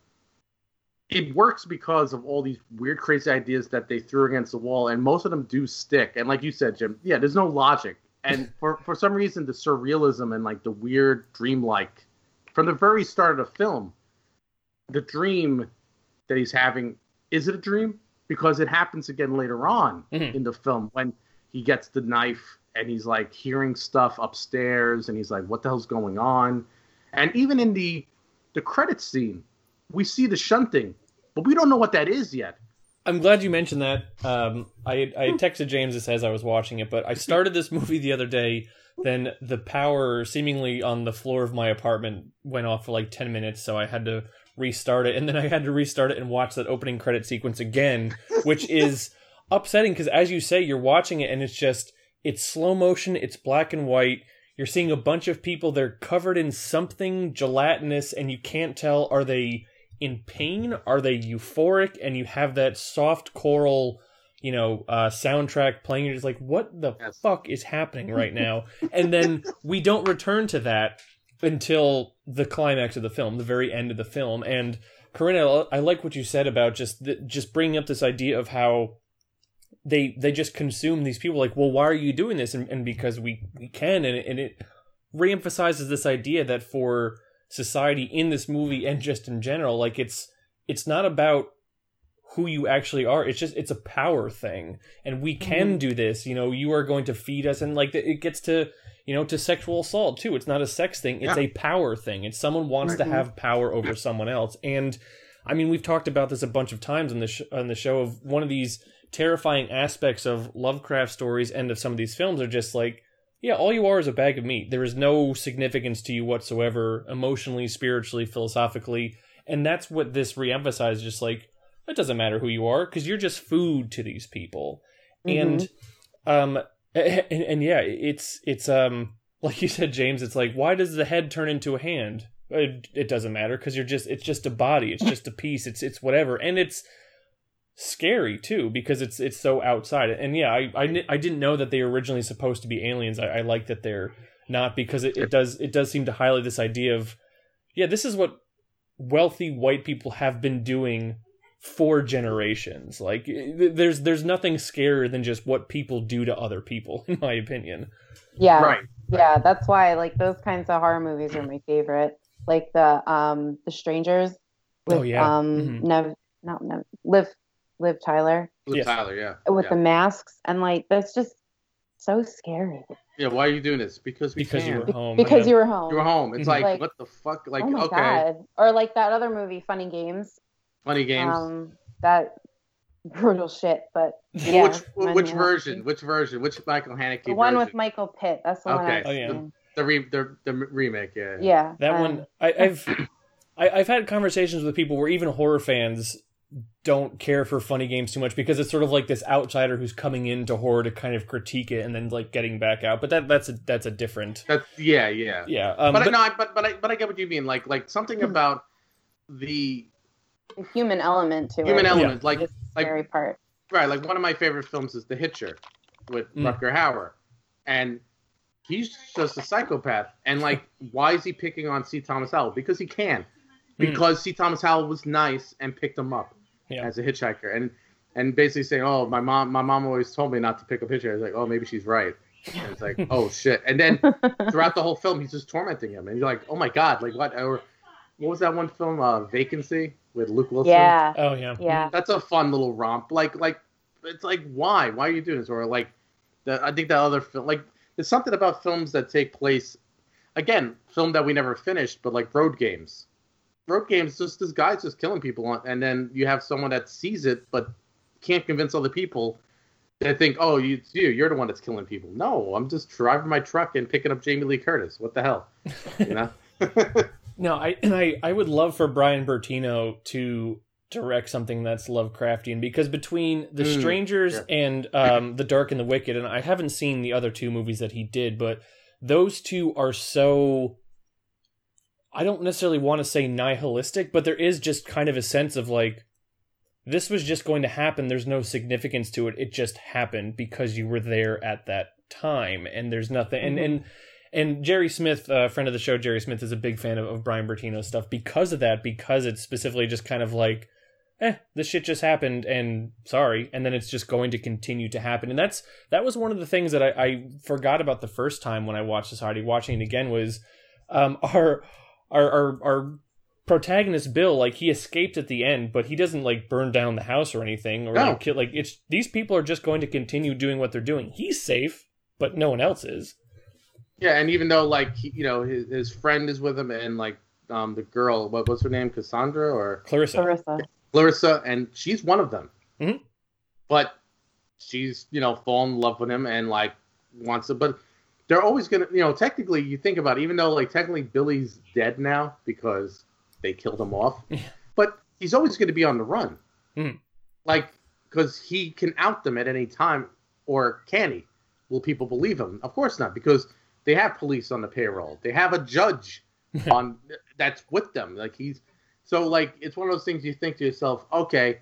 it works because of all these weird, crazy ideas that they threw against the wall, and most of them do stick. And like you said, Jim, yeah, there's no logic. And for for some reason, the surrealism and like the weird, dreamlike, from the very start of the film, the dream that he's having is it a dream? Because it happens again later on mm-hmm. in the film when he gets the knife and he's like hearing stuff upstairs and he's like, what the hell's going on? And even in the the credit scene, we see the shunting, but we don't know what that is yet. I'm glad you mentioned that. Um, I I texted James this as I was watching it, but I started this movie the other day. Then the power, seemingly on the floor of my apartment, went off for like ten minutes, so I had to restart it, and then I had to restart it and watch that opening credit sequence again, which is upsetting because, as you say, you're watching it and it's just it's slow motion, it's black and white. You're seeing a bunch of people. They're covered in something gelatinous, and you can't tell are they in pain, are they euphoric, and you have that soft choral you know, uh, soundtrack playing. You're just like, what the yes. fuck is happening right now? and then we don't return to that until the climax of the film, the very end of the film. And Corinne, I like what you said about just the, just bringing up this idea of how they they just consume these people. Like, well, why are you doing this? And, and because we we can, and and it reemphasizes this idea that for society in this movie and just in general, like it's it's not about who you actually are. It's just it's a power thing, and we can mm-hmm. do this. You know, you are going to feed us, and like it gets to you know, to sexual assault too. It's not a sex thing; it's yeah. a power thing. It's someone wants right. to have power over someone else. And I mean, we've talked about this a bunch of times on the sh- on the show of one of these terrifying aspects of Lovecraft stories and of some of these films are just like, yeah, all you are is a bag of meat. There is no significance to you whatsoever, emotionally, spiritually, philosophically, and that's what this reemphasizes. Just like it doesn't matter who you are because you're just food to these people, mm-hmm. and um and, and, yeah, it's it's um like you said, James. It's like why does the head turn into a hand? It, it doesn't matter because you're just it's just a body. It's just a piece. It's it's whatever, and it's scary too because it's it's so outside. And yeah, I I, I didn't know that they were originally supposed to be aliens. I, I like that they're not because it, it does it does seem to highlight this idea of yeah, this is what wealthy white people have been doing for generations. Like there's there's nothing scarier than just what people do to other people, in my opinion. Yeah. Right. Yeah, that's why like those kinds of horror movies are my favorite. Like the um the strangers with oh, yeah. um mm-hmm. Nev not Nev Liv Liv Tyler. Liv yes. Tyler, yeah. With yeah. the masks and like that's just so scary. Yeah, why are you doing this? Because because can. you were home. Because you were home. You were home. It's like, like, what the fuck? Like oh okay. God. Or like that other movie, Funny Games. Funny games. Um, that brutal shit. But yeah, which which version? Which version? Which Michael Haneke? The one version? with Michael Pitt. That's the okay. one. Oh yeah. The, the, re- the, the remake. Yeah. Yeah. That um, one. I, I've I, I've had conversations with people where even horror fans don't care for funny games too much because it's sort of like this outsider who's coming into horror to kind of critique it and then like getting back out. But that that's a that's a different. That's yeah yeah yeah. Um, but, but no, I, but but I but I get what you mean. Like like something hmm. about the human element to human it. element, yeah. like like scary part. Right, like one of my favorite films is The Hitcher with mm. Rutger Hauer, and he's just a psychopath. And like, why is he picking on C. Thomas Howell? Because he can. Mm. Because mm. C. Thomas Howell was nice and picked him up yeah. as a hitchhiker, and and basically saying, "Oh, my mom, my mom always told me not to pick up hitchhikers." Like, oh, maybe she's right. And it's like, oh shit. And then throughout the whole film, he's just tormenting him, and you're like, oh my god, like what? Or what was that one film, uh, Vacancy? With Luke Wilson. Yeah. Oh yeah. Yeah. That's a fun little romp. Like like it's like why why are you doing this or like the, I think that other film like there's something about films that take place again film that we never finished but like road games. Road games just this guy's just killing people and then you have someone that sees it but can't convince other people they think, oh, you, you, you're the one that's killing people. No, I'm just driving my truck and picking up Jamie Lee Curtis. What the hell, you know? No, I and I I would love for Brian Bertino to direct something that's Lovecraftian because between The mm, Strangers yeah. and um, The Dark and the Wicked, and I haven't seen the other two movies that he did, but those two are so. I don't necessarily want to say nihilistic, but there is just kind of a sense of like this was just going to happen. There's no significance to it. It just happened because you were there at that time, and there's nothing. Mm-hmm. And and and Jerry Smith, a friend of the show, Jerry Smith is a big fan of, of Brian Bertino's stuff because of that. Because it's specifically just kind of like, eh, this shit just happened, and sorry, and then it's just going to continue to happen. And that's that was one of the things that I, I forgot about the first time when I watched this Society. Watching it again was um, our our our our protagonist Bill, like he escaped at the end, but he doesn't like burn down the house or anything, or No. like, kill, like it's these people are just going to continue doing what they're doing. He's safe, but no one else is. Yeah, and even though like he, you know his, his friend is with him and like um the girl, what what's her name, Cassandra or Clarissa, Clarissa. Clarissa, and she's one of them. Mhm. But she's you know fallen in love with him and like wants to, but they're always gonna you know technically you think about it, even though like technically Billy's dead now because they killed him off, Yeah. but he's always going to be on the run, Mhm. like because he can out them at any time, or can he? Will people believe him? Of course not, because they have police on the payroll. They have a judge on that's with them. Like he's so like it's one of those things you think to yourself, okay,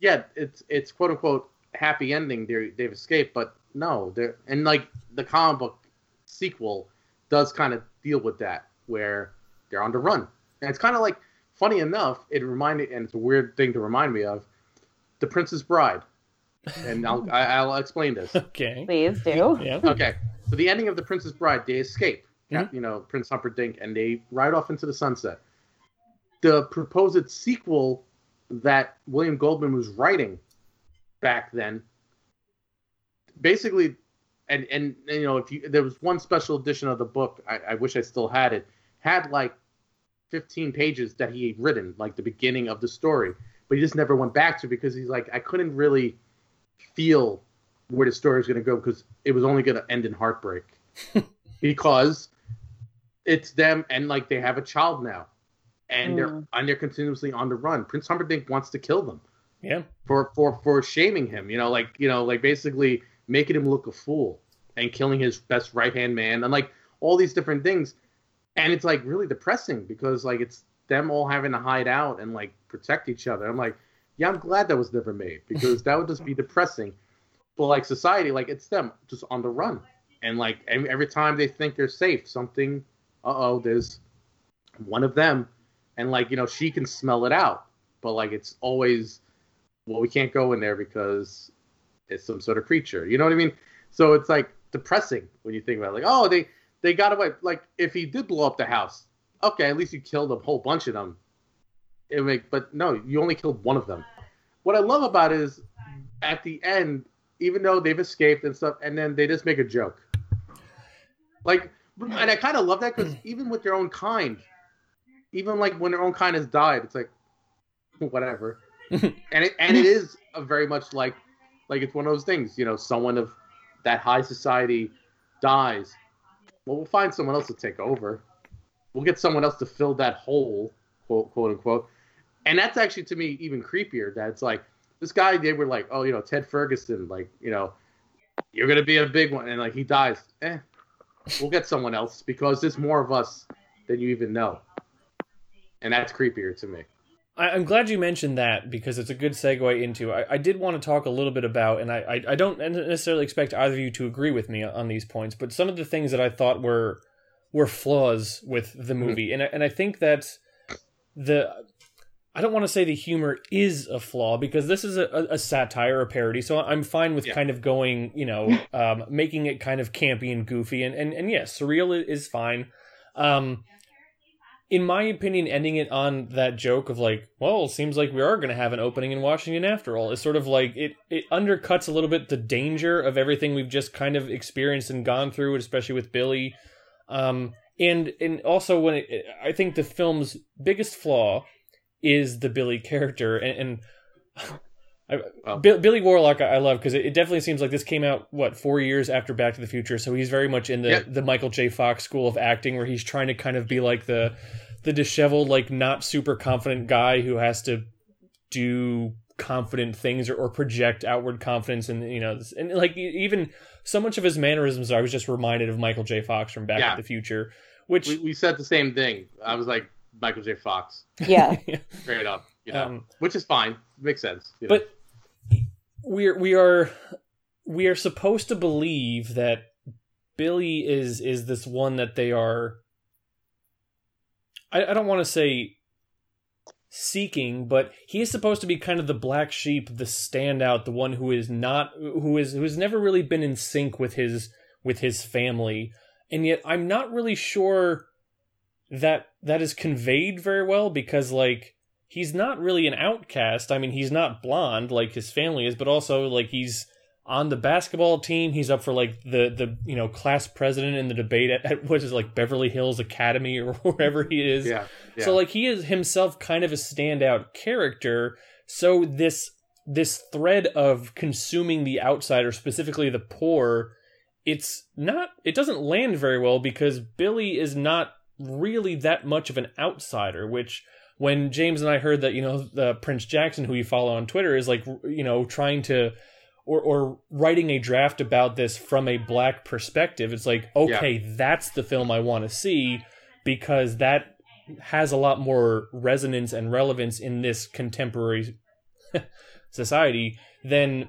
yeah, it's it's quote unquote happy ending. They they've escaped, but no, they're and like the comic book sequel does kind of deal with that where they're on the run, and it's kind of like funny enough. It reminded, and it's a weird thing to remind me of, the Princess Bride, and I'll I, I'll explain this. okay, Please do. yeah, Okay, so the ending of the Princess Bride, they escape. Mhm. You know, Prince Humperdinck, and they ride off into the sunset. The proposed sequel that William Goldman was writing back then, basically, and and you know, if you there was one special edition of the book, I, I wish I still had it, had like 15 pages that he had written, like the beginning of the story, but he just never went back to because he's like, I couldn't really feel where the story was going to go because it was only going to end in heartbreak because it's them and like they have a child now and they're Mm. and they're continuously on the run. Prince Humperdinck wants to kill them yeah. for for for shaming him, you know, like you know, like basically making him look a fool and killing his best right hand man and like all these different things. And it's like really depressing because like it's them all having to hide out and like protect each other. I'm like, yeah, I'm glad that was never made because that would just be depressing. But like society, like it's them just on the run. And like every, time they think they're safe, something, uh oh, there's one of them. And like, you know, she can smell it out. But like it's always well, we can't go in there because it's some sort of creature. You know what I mean? So it's like depressing when you think about it. Like, oh, they they got away. Like, if he did blow up the house, okay, at least you killed a whole bunch of them. It make, but no, you only killed one of them. What I love about is at the end, even though they've escaped and stuff, and then they just make a joke. Like, and I kind of love that because even with their own kind, even like when their own kind has died, it's like whatever. And it and it is a very much like like it's one of those things you know someone of that high society dies. Well we'll find someone else to take over. We'll get someone else to fill that hole quote quote unquote. And that's actually to me even creepier that it's like this guy they were like oh you know ted ferguson like you know you're gonna be a big one and like he dies. Eh we'll get someone else because there's more of us than you even know. And that's creepier to me. I, I'm glad you mentioned that because it's a good segue into. I, I did want to talk a little bit about, and I, I I don't necessarily expect either of you to agree with me on these points, but some of the things that I thought were were flaws with the movie, and I, and I think that the I don't want to say the humor is a flaw because this is a, a, satire, a parody. So I'm fine with Yeah. kind of going, you know, um, making it kind of campy and goofy, and and and yes, surreal is fine. Um, in my opinion, ending it on that joke of like, well, it seems like we are going to have an opening in Washington after all, is sort of like it it undercuts a little bit the danger of everything we've just kind of experienced and gone through, especially with Billy. Um, and and also when it, I think the film's biggest flaw is the Billy character, and, and I. Bi- Billy Warlock I, I love because it, it definitely seems like this came out what four years after Back to the Future, so he's very much in the Yeah. the Michael J. Fox school of acting, where he's trying to kind of be like the the disheveled, like not super confident guy who has to do confident things or, or project outward confidence and you know and like even so much of his mannerisms I was just reminded of Michael J. Fox from Back Yeah. to the Future which we, we said the same thing. I was like Michael J. Fox, Yeah. straight up, you know, um, which is fine, makes sense. you know. but we're we are we are supposed to believe that Billy is is this one that they are. I, I don't want to say seeking, but he is supposed to be kind of the black sheep, the standout, the one who is not who is who has never really been in sync with his with his family, and yet I'm not really sure that that is conveyed very well because like he's not really an outcast. I mean, he's not blonde like his family is, but also like he's on the basketball team. He's up for like the the you know class president in the debate at, at what is it, like Beverly Hills Academy or wherever he is. yeah, yeah. So like he is himself kind of a standout character. So this this thread of consuming the outsider, specifically the poor, it's not it doesn't land very well because Billy is not really that much of an outsider, which when James and I heard that, you know, the Prince Jackson who you follow on Twitter is like, you know, trying to or or writing a draft about this from a black perspective, it's like, okay, that's the film I want to see because that has a lot more resonance and relevance in this contemporary society then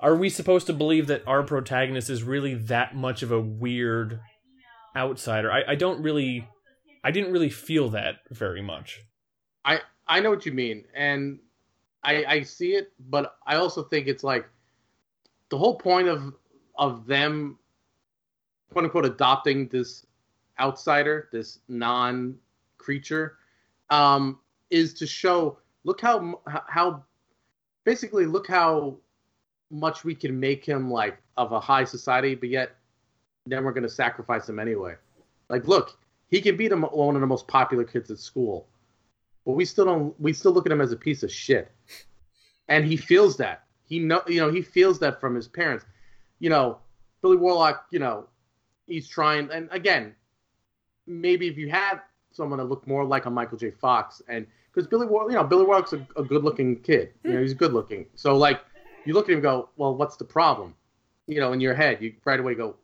are we supposed to believe that our protagonist is really that much of a weird outsider? I, I don't really i didn't really feel that very much I I know what you mean, and I I see it, but I also think it's like the whole point of of them quote unquote adopting this outsider, this non creature, um, is to show look how how basically look how much we can make him like of a high society, but yet then we're gonna sacrifice him anyway. Like, look, he can be the, one of the most popular kids at school but we still don't we still look at him as a piece of shit. And he feels that. He know you know he feels that from his parents. You know billy warlock you know he's trying and again maybe if you had someone that looked more like a michael j. Fox and because billy warlock you know billy warlock's a, a good looking kid. You know he's good looking. So like you look at him go well what's the problem? You know in your head you right away go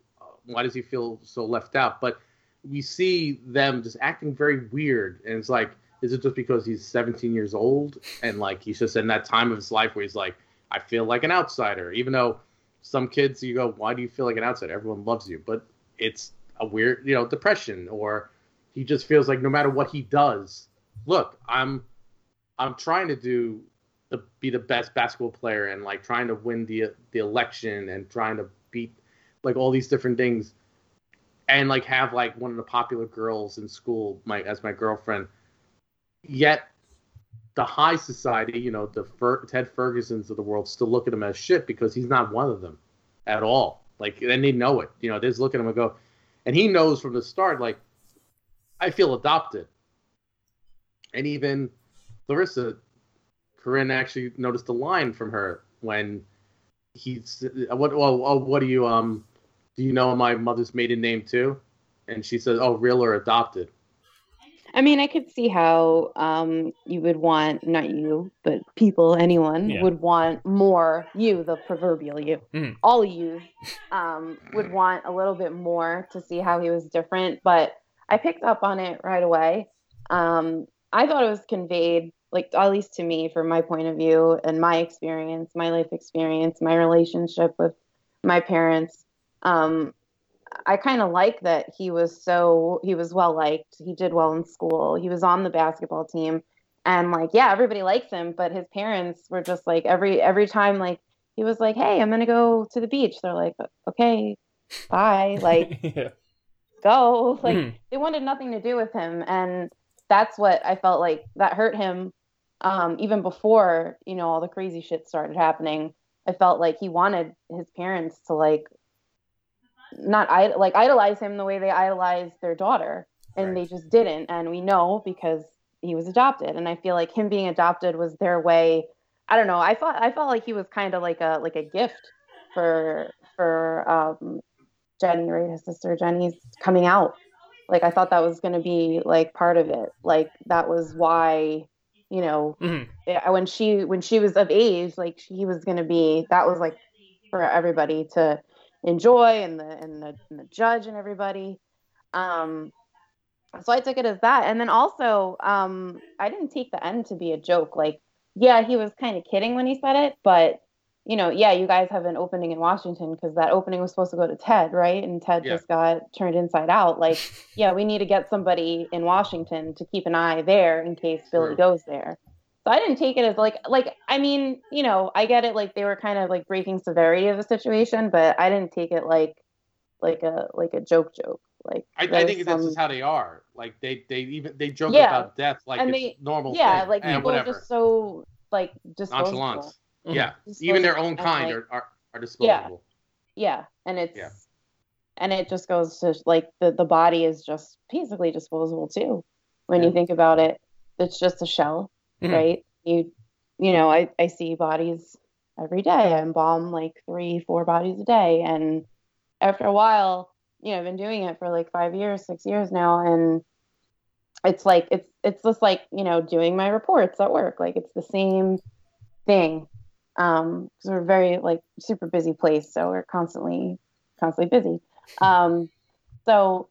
why does he feel so left out? But we see them just acting very weird. And it's like is it just because he's 17 years old? And like he's just in that time of his life where he's like, I feel like an outsider, even though some kids you go, why do you feel like an outsider? Everyone loves you, but it's a weird, you know, depression, or he just feels like no matter what he does, look, I'm, I'm trying to do the be the best basketball player and like trying to win the the election and trying to beat like all these different things, and like have like one of the popular girls in school my as my girlfriend yet the high society, you know, the Fer- Ted Fergusons of the world still look at him as shit because he's not one of them at all. Like, and they know it. You know, they just look at him and go, and he knows from the start, like, I feel adopted. And even Clarissa, Corinne actually noticed a line from her when he's, what, oh, oh, what do you, um, do you know my mother's maiden name too? And she says, oh, real or adopted? I mean, I could see how um, you would want, not you, but people, anyone Yeah. would want more, you, the proverbial you, Mhm. all you, um, would want a little bit more to see how he was different. But I picked up on it right away. Um, I thought it was conveyed, like, at least to me, from my point of view and my experience, my life experience, my relationship with my parents. Um, I kind of like that he was so he was well liked. He did well in school. He was on the basketball team, and like yeah, everybody likes him. But his parents were just like every every time like he was like, hey, I'm gonna go to the beach. They're like, okay, bye. Like yeah. go. Like Mhm. they wanted nothing to do with him, and that's what I felt like that hurt him. Um, even before you know all the crazy shit started happening, I felt like he wanted his parents to like not like idolize him the way they idolized their daughter, and Right. they just didn't. And we know because he was adopted, and I feel like him being adopted was their way. I don't know. I felt I felt like he was kind of like a like a gift for for um, Jenny, right? His sister Jenny's coming out. Like I thought that was going to be like part of it. Like that was why, you know, Mhm. when she when she was of age, like he was going to be. That was like for everybody to enjoy and the and the, and the judge and everybody. Um, so I took it as that. And then also, um, I didn't take the end to be a joke. Like, yeah, he was kind of kidding when he said it, but you know, yeah, you guys have an opening in Washington because that opening was supposed to go to Ted, right? And Ted Yeah. just got turned inside out. Like, yeah, we need to get somebody in Washington to keep an eye there in case Billy True. goes there. So I didn't take it as like, like, I mean, you know, I get it. Like they were kind of like breaking severity of the situation, but I didn't take it like, like a like a joke joke. Like I, I think that's some- just how they are. Like they, they even they joke Yeah. about death like And it's they- normal. yeah, thing. like Eh, people whatever. are just so like disposable. nonchalant. Mhm. Yeah, even their own kind like, are, are are disposable. Yeah, and it's Yeah. and it just goes to like the the body is just basically disposable too. When Yeah. you think about it, it's just a shell, Mhm. right? You you know, I I see bodies every day. I embalm like three, four bodies a day, and after a while, you know, I've been doing it for like five years, six years now, and it's like it's it's just like you know doing my reports at work. Like it's the same thing um because we're very like super busy place so we're constantly constantly busy um so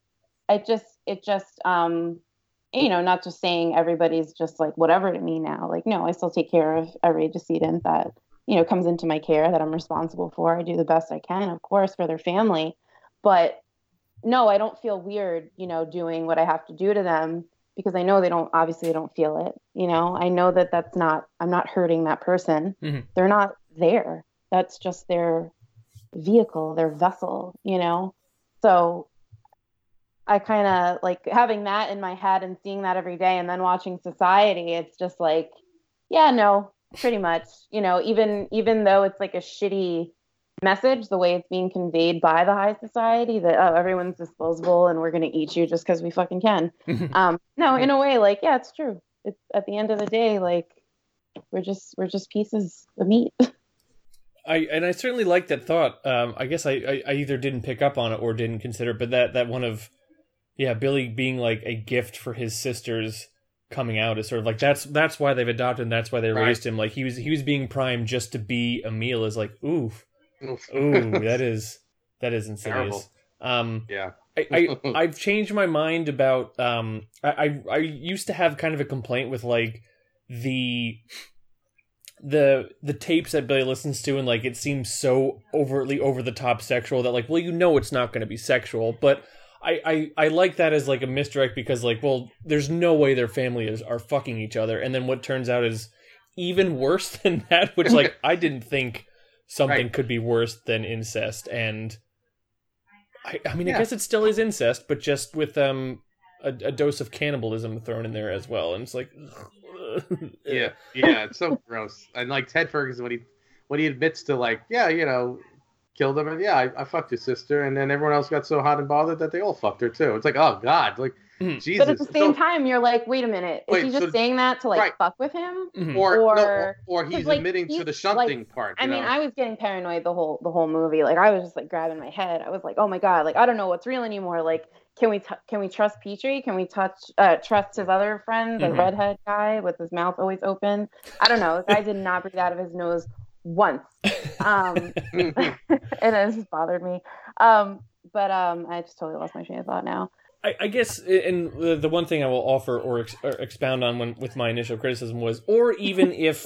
i just it just um you know not just saying everybody's just like whatever to me now like no i still take care of every decedent that you know comes into my care that i'm responsible for. I do the best i can of course for their family but no i don't feel weird you know doing what i have to do to them because i know they don't obviously they don't feel it you know? I know that that's not i'm not hurting that person. Mhm. they're not there. That's just their vehicle their vessel you know? So i kind of like having that in my head and seeing that every day and then watching society it's just like yeah no pretty much you know even even though it's like a shitty message the way it's being conveyed by the high society that oh everyone's disposable and we're going to eat you just because we fucking can. Um no in a way like yeah it's true. It's at the end of the day like we're just we're just pieces of meat. I and I certainly like that thought. Um, I guess I, I, I either didn't pick up on it or didn't consider, it, but that that one of yeah, Billy being like a gift for his sisters coming out is sort of like that's that's why they've adopted, and that's why they Right. raised him. Like he was he was being primed just to be a meal. Is like oof, Oof. ooh, that is that is insidious. Um, yeah. I, I I've changed my mind about um I, I I used to have kind of a complaint with like the the the tapes that Billy listens to and like it seems so overtly over the top sexual that like well you know it's not going to be sexual but I, I I like that as like a misdirect because like well there's no way their family is are fucking each other. And then what turns out is even worse than that which like I didn't think something Right. could be worse than incest. And I, I mean I guess it still is incest but just with um a, a dose of cannibalism thrown in there as well. And it's like yeah, yeah, it's so gross. And like Ted Ferguson, when he when he admits to like, yeah, you know, killed him, and yeah, I, I fucked your sister, and then everyone else got so hot and bothered that they all fucked her too. It's like, oh god, like Mhm. Jesus. but at the same So- time you're like wait a minute is Wait, he just so- saying that to like right. fuck with him Mhm. or or- no, or, or he's 'cause, like, admitting to the shunting part. I you mean, know? I was getting paranoid the whole the whole movie. Like I was just like grabbing my head. I was like, "Oh my god! Like I don't know what's real anymore. Like can we t- can we trust Petrie? Can we touch uh, trust his other friend, the Mhm. redhead guy with his mouth always open? I don't know. The guy did not breathe out of his nose once. Um, and it just bothered me. Um, but um, I just totally lost my train of thought now. I, I guess, and the, the one thing I will offer or, ex, or expound on when with my initial criticism was, or even if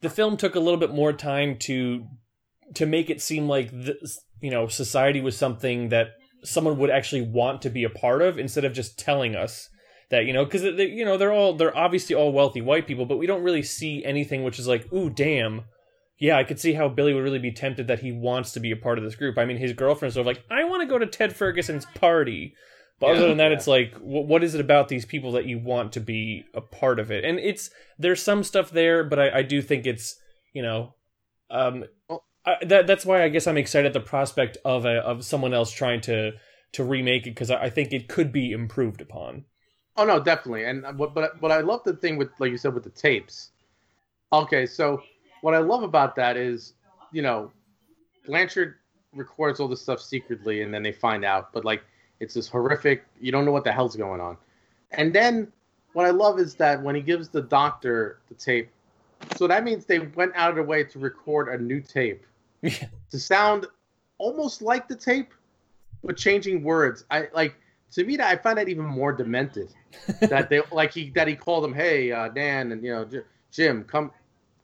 the film took a little bit more time to to make it seem like this, you know society was something that someone would actually want to be a part of instead of just telling us that you know because you know they're all they're obviously all wealthy white people but we don't really see anything which is like ooh damn yeah i could see how billy would really be tempted that he wants to be a part of this group i mean his girlfriend's sort of like i want to go to ted ferguson's party but other than that yeah. it's like wh- what is it about these people that you want to be a part of it and it's there's some stuff there but i, I do think it's you know um I, that that's why I guess I'm excited at the prospect of a, of someone else trying to to remake it because I, I think it could be improved upon. Oh no, definitely. And uh, what but but I love the thing with like you said with the tapes. Okay, so what I love about that is, you know, Blanchard records all this stuff secretly and then they find out, but like it's this horrific, you don't know what the hell's going on. And then what I love is that when he gives the doctor the tape, so that means they went out of their way to record a new tape to sound almost like the tape, but changing words. I like to me, that I find that even more demented. that they like he that he called him, hey, uh, Dan, and you know, J- Jim, come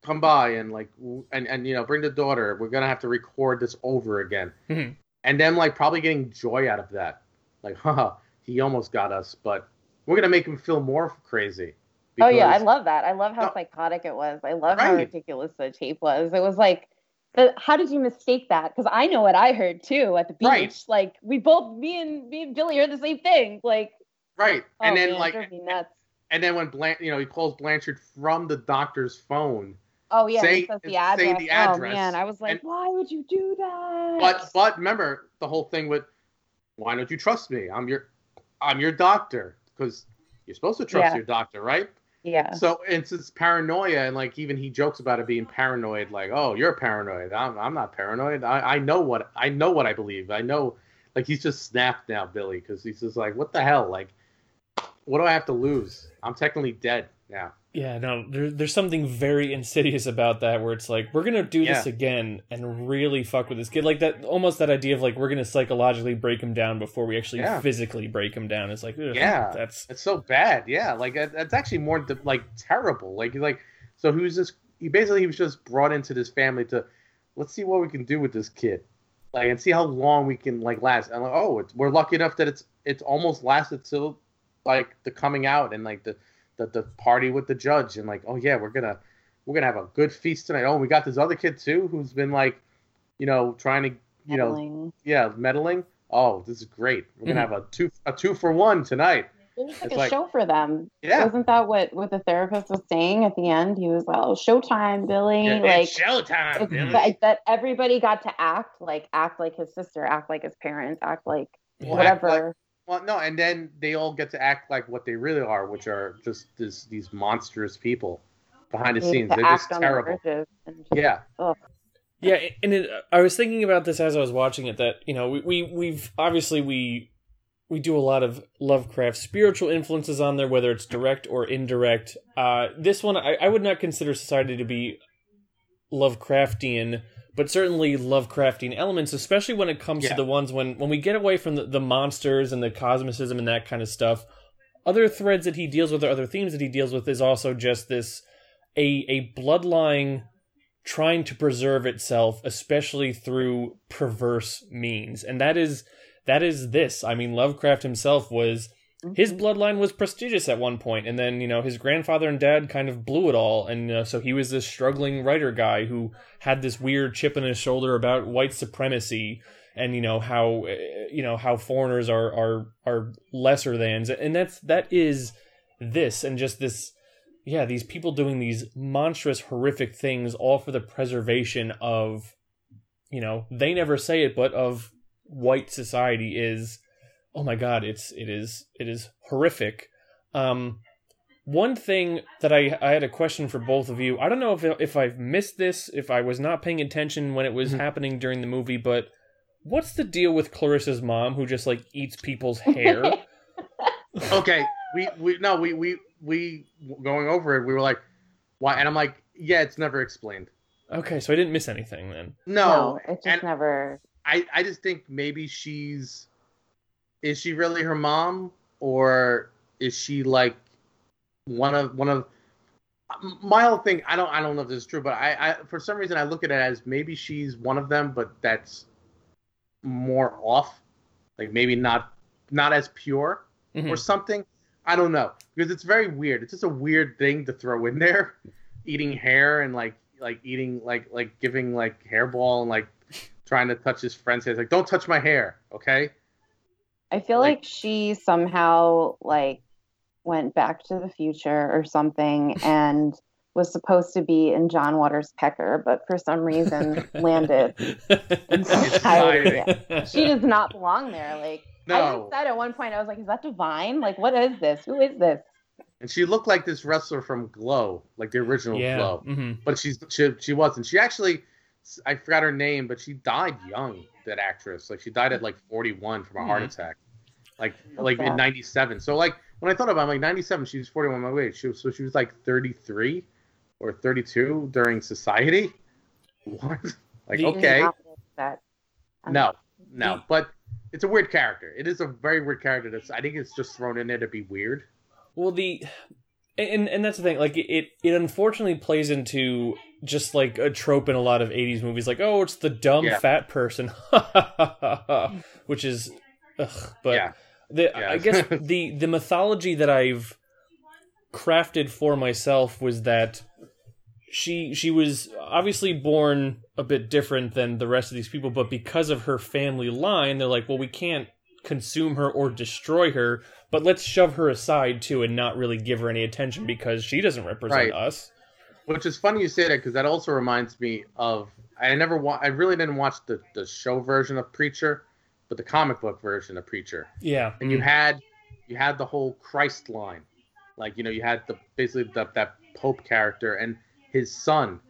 come by and like and and you know, bring the daughter. We're gonna have to record this over again. Mhm. And then like probably getting joy out of that, like, haha, he almost got us, but we're gonna make him feel more crazy. Oh yeah, I love that. I love how No. psychotic it was. I love how ridiculous the tape was. It was like, the, how did you mistake that? Because I know what I heard too at the beach. Right. Like we both, me and me and Billy heard the same thing. Like, right. oh, and then man, like nuts. and then when Blan- you know, he calls Blanchard from the doctor's phone. Oh yeah, say- the say address. the Oh man, I was like, and- why would you do that? But but remember the whole thing with why don't you trust me? I'm your I'm your doctor because you're supposed to trust Yeah. your doctor, right? yeah, So it's this paranoia, and like even he jokes about it being paranoid, like, "Oh, you're paranoid. I'm, I'm not paranoid. I, I know what I know what I believe. I know." Like he's just snapped now, Billy, because he's just like, "What the hell? Like, what do I have to lose? I'm technically dead now." Yeah, no, there, there's something very insidious about that where it's like we're gonna do this again and really fuck with this kid, like that, almost that idea of like we're gonna psychologically break him down before we actually Yeah. physically break him down. It's like, Yeah. that's It's so bad, yeah. Like that- that's actually more like terrible. Like like so he was just he basically he was just brought into this family to let's see what we can do with this kid, like and see how long we can like last. And like oh, it's, we're lucky enough that it's it's almost lasted till like the coming out and like the the, the party with the judge and like oh yeah we're gonna we're gonna have a good feast tonight. Oh, we got this other kid too who's been like you know trying to you know yeah meddling. Oh, this is great. We're gonna Mhm. have a two a two for one tonight. It was like It's a like- show for them. Yeah. Wasn't that what what the therapist was saying at the end? He was like, "Oh, showtime, Billy!" Yeah, like it's showtime. Billy. that, that everybody got to act like act like his sister, act like his parents, act like Well, act whatever. Well, no, and then they all get to act like what they really are, which are just this, these monstrous people behind the They scenes. They're just on the terrible. just- Yeah, ugh. Yeah, and it, I was thinking about this as I was watching it. That you know, we, we we've obviously we we do a lot of Lovecraft spiritual influences on there, whether it's direct or indirect. Uh, this one, I, I would not consider Society to be Lovecraftian, but certainly Lovecraftian elements, especially when it comes Yeah. to the ones when when we get away from the, the monsters and the cosmicism and that kind of stuff. Other threads that he deals with, or other themes that he deals with, is also just this a a bloodline trying to preserve itself, especially through perverse means, and that is that is this. I mean, Lovecraft himself was his bloodline was prestigious at one point, and then you know his grandfather and dad kind of blew it all, and uh, so he was this struggling writer guy who had this weird chip on his shoulder about white supremacy and you know how uh, you know how foreigners are are are lesser than, and that's that is this and just this yeah these people doing these monstrous horrific things all for the preservation of you know they never say it but of white society is oh my god it's it is it is horrific um one thing that I, I had a question for both of you. I don't know if if I've missed this, if I was not paying attention when it was Mhm. happening during the movie, but what's the deal with Clarissa's mom who just like eats people's hair? okay. We we no we we we going over it. We were like, why? And I'm like, yeah, it's never explained. okay, so I didn't miss anything then. No, no, it just and never. I I just think maybe she's is she really her mom or is she like one of one of my whole thing I don't I don't know if this is true but I, I for some reason I look at it as maybe she's one of them but that's more off like maybe not not as pure Mhm. or something I don't know because it's very weird it's just a weird thing to throw in there eating hair and like like eating like like giving like hairball and like trying to touch his friend's hair. It's like, don't touch my hair, okay? I feel like- like, she somehow like went back to the future or something and was supposed to be in John Waters Pecker, but for some reason landed in society. She does not belong there. Like I No. even said at one point, I was like, "Is that Divine? Like, what is this? Who is this?" And she looked like this wrestler from Glow, like the original yeah. Glow. hmm But she's she, she wasn't. She actually, I forgot her name, but she died young. That actress, like she died at like 41 from a heart Mhm. attack, like That's like in 97. So like when I thought about, it, I'm like 97, she was 41 my weight. She was so she was like 33 or 32 during Society. What? Like The- okay. That No, no. But it's a weird character. It is a very weird character. That's I think it's just thrown in there to be weird. Well, the and and that's the thing. Like it, it unfortunately plays into just like a trope in a lot of '80s movies. Like, oh, it's the dumb Yeah. fat person, which is, ugh, but yeah, the Yeah. I guess the the mythology that I've crafted for myself was that she she was obviously born a bit different than the rest of these people, but because of her family line, they're like, well, we can't consume her or destroy her, but let's shove her aside too and not really give her any attention because she doesn't represent Right. us. which is funny you say that because that also reminds me of I never wa- I really didn't watch the the show version of Preacher, but the comic book version of Preacher. Yeah, and you had you had the whole Christ line, like you know you had the basically the, that Pope character and his son,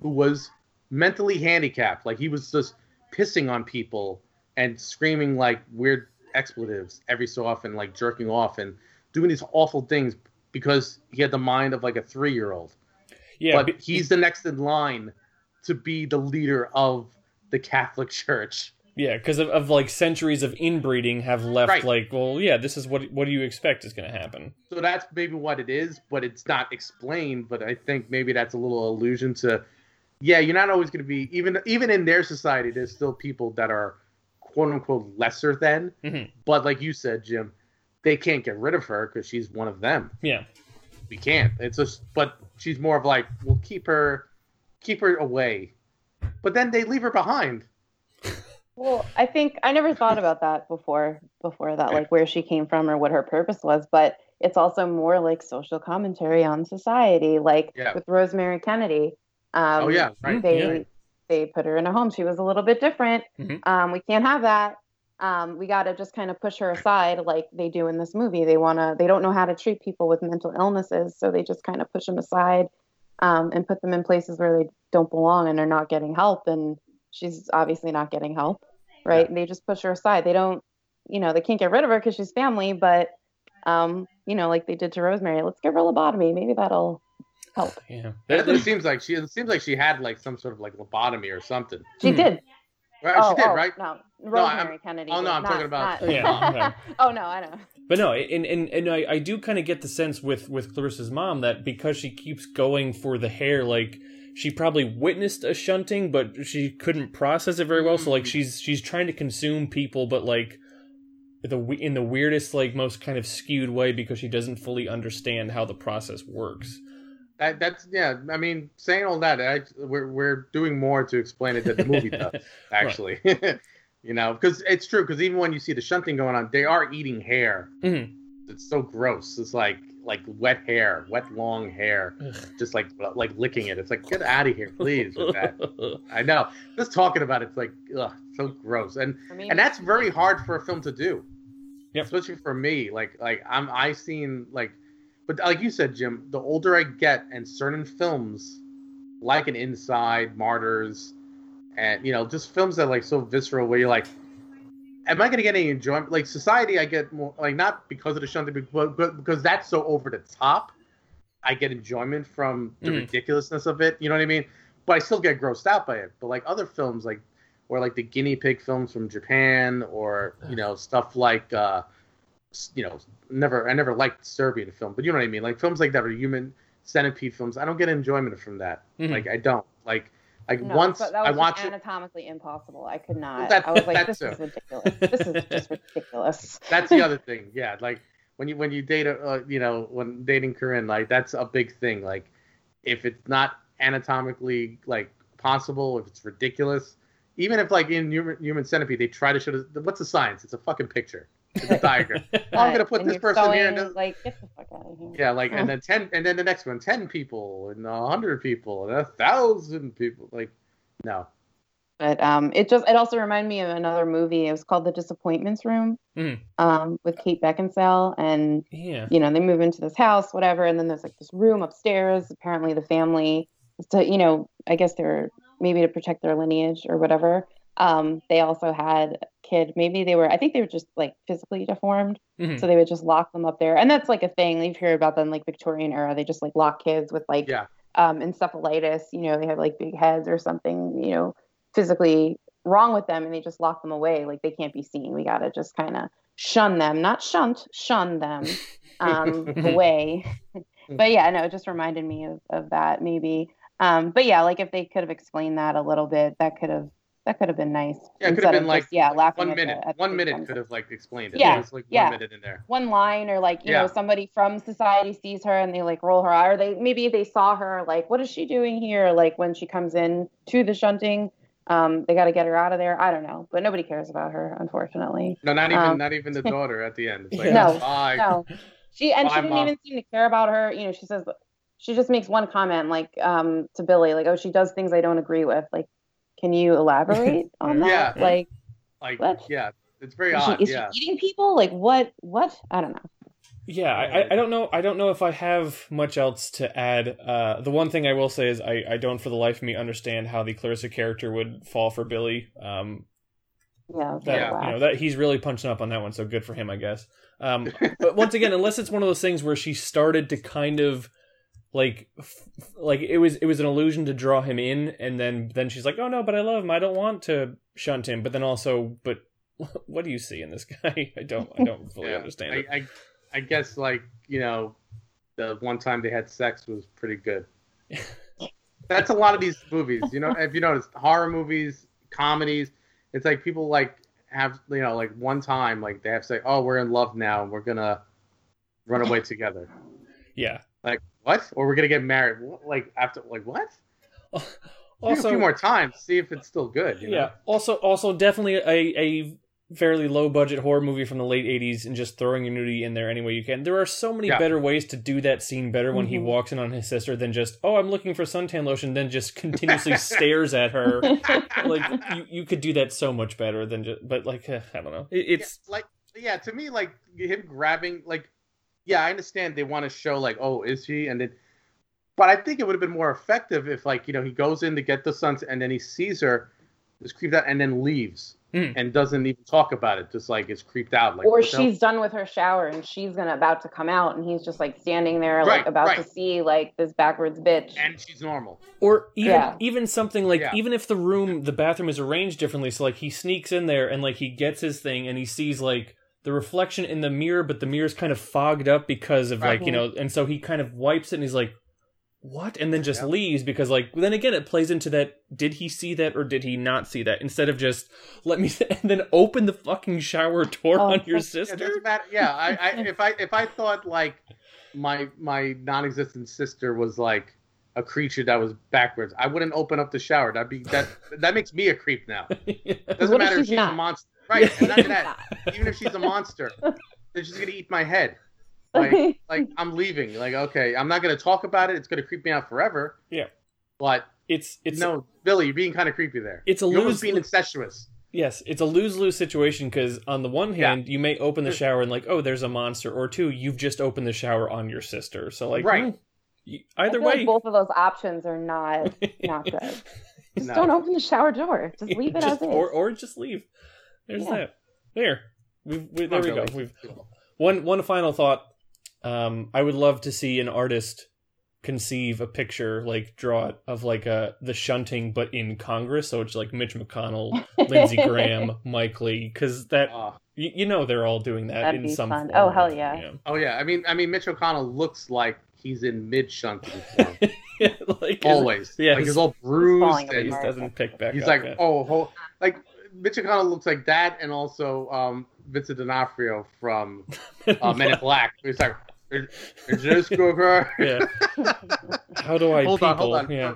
who was mentally handicapped, like he was just pissing on people and screaming like weird expletives every so often, like jerking off and doing these awful things because he had the mind of like a three year old. yeah, but he's the next in line to be the leader of the Catholic Church. Yeah, because of, of like centuries of inbreeding have left. Right. Like, well, yeah, this is what what do you expect is going to happen? So that's maybe what it is, but it's not explained. But I think maybe that's a little allusion to, yeah, you're not always going to be even even in their society. There's still people that are quote unquote lesser than, Mhm. but like you said, Jim, they can't get rid of her because she's one of them. Yeah, We can't. It's just, but she's more of like we'll keep her, keep her away, but then they leave her behind. Well, I think I never thought about that before before that, like where she came from or what her purpose was, but it's also more like social commentary on society, like Yeah. with Rosemary Kennedy. Um, oh yeah, right. They Yeah. they put her in a home. She was a little bit different. Mhm. Um, we can't have that. Um, we got to just kind of push her aside, like they do in this movie. They wanna they don't know how to treat people with mental illnesses, so they just kind of push them aside um, and put them in places where they don't belong and are not getting help. And she's obviously not getting help, right? And they just push her aside. They don't, you know, they can't get rid of her because she's family, but um, you know, like they did to Rosemary, let's give her a lobotomy. Maybe that'll help. yeah. That's That- it seems like. She it seems like she had like some sort of like lobotomy or something. She Hmm. did. Right? oh, she did, oh, right? No, I'm- Rosemary Kennedy. oh, no, I'm not- talking about- not- Yeah, oh no, I know. But no, and and, and I, I do kind of get the sense with with Clarissa's mom that because she keeps going for the hair, like she probably witnessed a shunting, but she couldn't process it very well. So like she's she's trying to consume people, but like the in the weirdest, like most kind of skewed way because she doesn't fully understand how the process works. That, that's yeah. I mean, saying all that, I, we're we're doing more to explain it than the movie does. Actually, you know, because it's true. Because even when you see the shunting going on, they are eating hair. Mhm. It's so gross. It's like like wet hair, wet long hair, just like like licking it. It's like get out of here, please. With that, I know. Just talking about it, it's like ugh, so gross. And For me, and that's very hard for a film to do. Yep. Especially for me, like like I'm I seen like, but like you said, Jim, the older I get, and certain films, like an Inside, Martyrs, and you know just films that are, like so visceral, where you're like, am I gonna get any enjoyment? Like Society, I get more like not because of the shunting, but, but because that's so over the top. I get enjoyment from the Mhm. ridiculousness of it. You know what I mean? But I still get grossed out by it. But like other films, like or like the guinea pig films from Japan, or you know stuff like uh, you know never I never liked Serbian film, but you know what I mean, like films like that or human centipede films. I don't get enjoyment from that. Mhm. Like I don't like like no, once that was I watch just it. anatomically impossible. I could not. That- I was like, this too. is ridiculous. This is just ridiculous. That's the other thing. Yeah, like when you when you date a uh, you know when dating Corinne, like that's a big thing. Like if it's not anatomically like possible, if it's ridiculous, even if like in human, human centipede they try to show the, what's the science? It's a fucking picture. It's a diagram. Oh, I'm gonna put And this you're person here. going, And Like, get the fuck out of here. yeah, like and then ten, and then the next one, ten people, and a hundred people, and a thousand people. Like, no, But um, it just it also reminded me of another movie. It was called The Disappointments Room, Mhm. um, with Kate Beckinsale, and yeah. you know they move into this house, whatever, and then there's like this room upstairs. Apparently, the family, to you know, I guess they're maybe to protect their lineage or whatever. Um, they also had a kid. Maybe they were. I think they were just like physically deformed, Mhm. so they would just lock them up there. And that's like a thing you've heard about them, like Victorian era. They just like lock kids with like Yeah. um, encephalitis. You know, they have like big heads or something. You know, physically wrong with them and they just lock them away like they can't be seen we got to just kind of shun them not shunt shun them um, away but yeah no it just reminded me of, of that maybe um, but yeah like if they could have explained that a little bit that could have that could have been nice Yeah, it could have been like just, yeah laughing one minute. the one minute could have like explained it. Yeah, It was like yeah. one minute in there. one line or like you Yeah. know somebody from society sees her and they like roll her eye or they maybe they saw her like what is she doing here like when she comes in to the shunting um they got to get her out of there i don't know but nobody cares about her unfortunately No, not even Um, not even the daughter at the end. It's like, No, no she and she Bye, didn't Mom. even seem to care about her you know she says she just makes one comment like um to billy like oh she does things i don't agree with like can you elaborate on that Yeah. like Like, What? yeah, it's very is, she, odd. is yeah. she eating people like what what i don't know Yeah, I, I- I don't know. I don't know if I have much else to add. Uh, the one thing I will say is I, I don't, for the life of me, understand how the Clarissa character would fall for Billy. Um, yeah, that Yeah. you know that he's really punching up on that one, so good for him, I guess. Um, but once again, unless it's one of those things where she started to kind of like f- like it was it was an illusion to draw him in, and then then she's like, oh no, but I love him. I don't want to shunt him. But then also, but what do you see in this guy? I don't I don't fully Yeah. understand I, it. I, I guess like you know, the one time they had sex was pretty good. That's a lot of these movies. You know, if you notice, horror movies, comedies, it's like people like have you know like one time like they have to say, oh, we're in love now and we're gonna run away together. Yeah. Like what? Or we're gonna get married? Like after like what? Give it a Also, few more times, see if it's still good. You know? Yeah. Also, also definitely a a fairly low budget horror movie from the late '80s, and just throwing your nudity in there any way you can. There are so many Yeah. better ways to do that scene better when he Mhm. walks in on his sister than just oh I'm looking for suntan lotion, then just continuously stares at her. Like you, you could do that so much better than just. But like uh, I don't know, it, it's yeah, like yeah to me like him grabbing like yeah i understand they want to show like oh is she and then but i think it would have been more effective if like you know he goes in to get the sons and then he sees her is creeped out and then leaves Hmm. and doesn't even talk about it just like is creeped out like or what the hell? she's done with her shower and she's gonna about to come out and he's just like standing there like Right, about to see like this backwards bitch and she's normal Or even Yeah. even something like Yeah. even if the room the bathroom is arranged differently, so like he sneaks in there and like he gets his thing and he sees like the reflection in the mirror, but the mirror's kind of fogged up because of like, you know, and so he kind of wipes it and he's like, What? And then just Yep. leaves because like then again it plays into that did he see that or did he not see that? Instead of just let me and then open the fucking shower door Oh, on your yeah, sister. yeah I, I if i if i thought like my my non-existent sister was like a creature that was backwards i wouldn't open up the shower that'd be that that makes me a creep now Doesn't What if matter if she's she's a monster. Right. And not even that. Even if she's a monster, then she's gonna eat my head. Like, like I'm leaving. Like, okay, I'm not gonna talk about it. It's gonna creep me out forever. Yeah. But It's it's no, Billy, you're being kind of creepy there. It's a you're lose being incestuous. Yes, it's a lose lose situation because on the one Yeah. hand, you may open the shower and like, oh, there's a monster, or two, you've just opened the shower on your sister. So like, Right. hmm, y- I either feel like way, both of those options are not not good just No. don't open the shower door just leave it Just- as is or or just leave. There's Yeah. that. There, we've, we, there on, we go. We've one one final thought. Um, I would love to see an artist conceive a picture, like draw it of like uh the shunting, but in Congress. So it's like Mitch McConnell, Lindsey Graham, Mike Lee, because that Uh, you, you know they're all doing that That'd in be some fun. form Oh, hell another, yeah. oh yeah. I mean, I mean, Mitch McConnell looks like he's in mid shunting form yeah. like always. yeah, like his- he's all bruised and He doesn't pick back he's up. like, yeah. oh, ho- like Mitch McConnell looks like that, and also um, Vincent D'Onofrio from uh, Men in Black. He's like, is, is this good? yeah. How do I hold people? on, hold on. Yeah.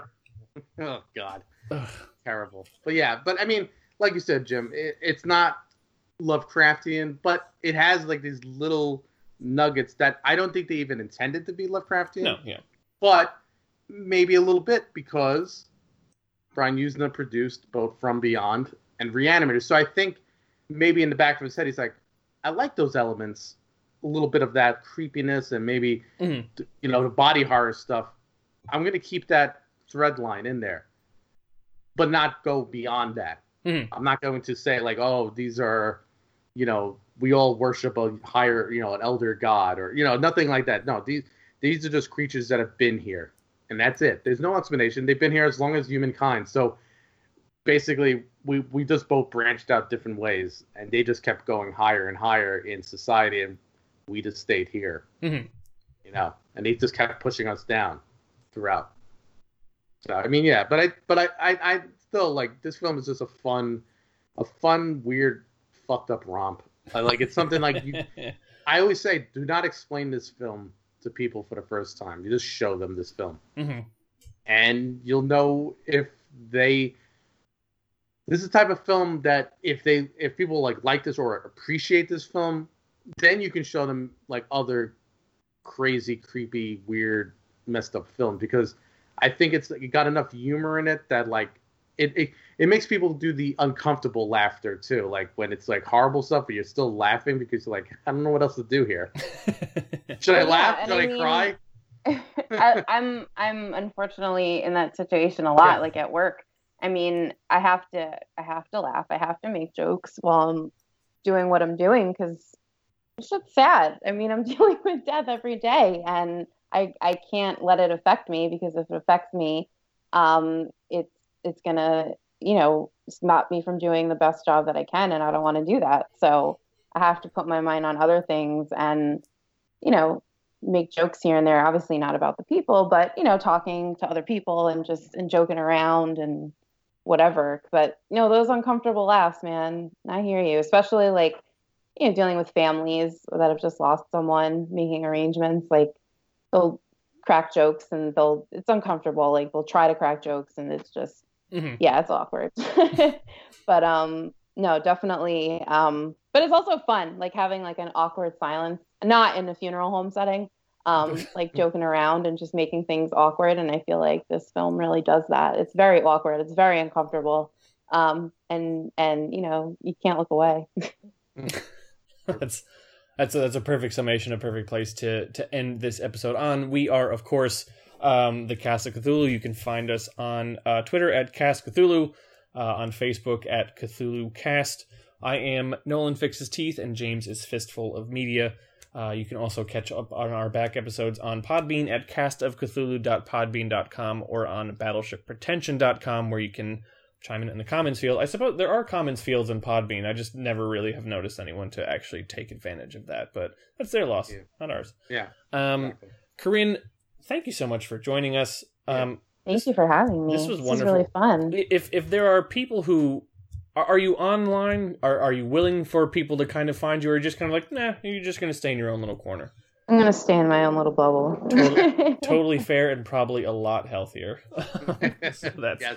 Oh God, Ugh. terrible. But yeah, but I mean, like you said, Jim, it, it's not Lovecraftian, but it has like these little nuggets that I don't think they even intended to be Lovecraftian. No, yeah. but maybe a little bit because Brian Yuzna produced both From Beyond and Reanimator. So I think maybe in the back of his head, he's like, I like those elements, a little bit of that creepiness and maybe Mhm. you know the body horror stuff. I'm going to keep that thread line in there, but not go beyond that. Mhm. I'm not going to say like, oh, these are, you know, we all worship a higher, you know, an elder god or you know, nothing like that. No, these these are just creatures that have been here, and that's it. There's no explanation. They've been here as long as humankind. So basically we we just both branched out different ways, and they just kept going higher and higher in society, and we just stayed here. Mhm. You know, and they just kept pushing us down throughout. So I mean, yeah, but I but I I, I still like this film is just a fun, a fun, weird, fucked up romp. I like it's something like you. I always say, do not explain this film to people for the first time. You just show them this film, Mhm. and you'll know if they. This is the type of film that if they if people like like this or appreciate this film, then you can show them like other crazy, creepy, weird, messed up film because I think it's it got enough humor in it that like it, it it makes people do the uncomfortable laughter too. Like when it's like horrible stuff, but you're still laughing because you're like, I don't know what else to do here. Should I Yeah, laugh? and Should I, I mean- cry? I, I'm I'm unfortunately in that situation a lot, Yeah. like at work. I mean, I have to I have to laugh. I have to make jokes while I'm doing what I'm doing because it's just sad. I mean, I'm dealing with death every day, and I I can't let it affect me because if it affects me, um, it's it's gonna you know stop me from doing the best job that I can, and I don't want to do that. So I have to put my mind on other things and you know make jokes here and there obviously not about the people but you know talking to other people and just and joking around and whatever but you know those uncomfortable laughs man i hear you especially like you know dealing with families that have just lost someone making arrangements like they'll crack jokes and they'll it's uncomfortable like they'll try to crack jokes and it's just Mhm. yeah it's awkward but um no definitely um but it's also fun like having like an awkward silence not in a funeral home setting um like joking around and just making things awkward and i feel like this film really does that it's very awkward it's very uncomfortable um and and you know you can't look away that's that's a, that's a perfect summation, a perfect place to to end this episode on. We are, of course, um, the Cast of Cthulhu. You can find us on uh, Twitter at Cast Cthulhu, uh, on Facebook at Cthulhu Cast. I am Nolan Fixes Teeth, and James is Fistful of Media. Uh, you can also catch up on our back episodes on Podbean at castofcthulhu.podbean.com or on battleshippretension.com, where you can chime in in the comments field. I suppose there are comments fields in Podbean. I just never really have noticed anyone to actually take advantage of that, but that's their loss, Yeah. not ours. Yeah. Um, exactly. Corinne, thank you so much for joining us. Um, thank you for having me this was is wonderful. really fun if if there are people who are, are you online, are are you willing for people to kind of find you, or just kind of like, nah, you're just gonna stay in your own little corner? i'm gonna stay in my own little bubble Totally- Totally fair and probably a lot healthier. so that's Yes.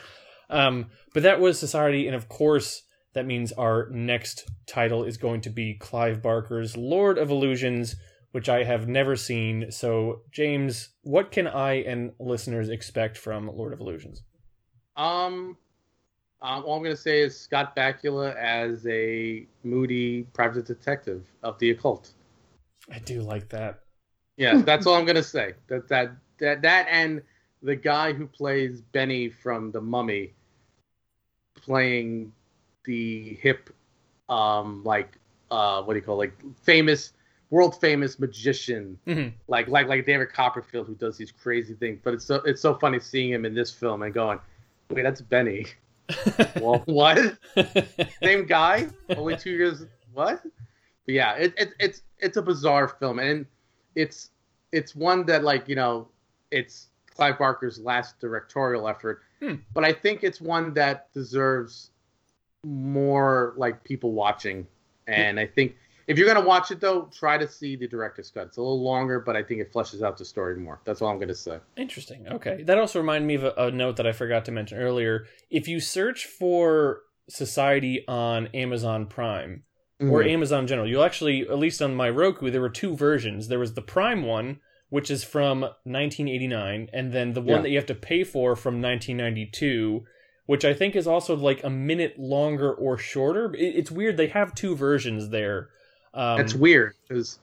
Um, but that was Society, and of course, that means our next title is going to be Clive Barker's Lord of Illusions, which I have never seen. So, James, what can I and listeners expect from Lord of Illusions? Um, um, all I'm gonna say is Scott Bakula as a moody private detective of the occult. I do like that. Yeah, that's all I'm gonna say. That that that that and the guy who plays Benny from The Mummy, playing the hip, um, like uh, what do you call it? like famous, world famous magician, Mhm. like like like David Copperfield who does these crazy things. But it's so it's so funny seeing him in this film and going, wait, that's Benny. well, what? Same guy, only two years. What? But yeah, it, it, it's it's a bizarre film, and it's it's one that like you know, it's Clive Barker's last directorial effort, Hmm. but I think it's one that deserves more like people watching. And I think if you're gonna watch it though, try to see the director's cut. It's a little longer, but I think it fleshes out the story more. That's all I'm gonna say. Interesting. Okay. That also reminded me of a, a note that I forgot to mention earlier. If you search for Society on Amazon Prime, or Mhm. Amazon in general. You'll actually, at least on my Roku, there were two versions. There was the Prime one, which is from 1989, and then the one Yeah. that you have to pay for from 1992, which I think is also like a minute longer or shorter. It's weird. They have two versions there. Um, That's weird because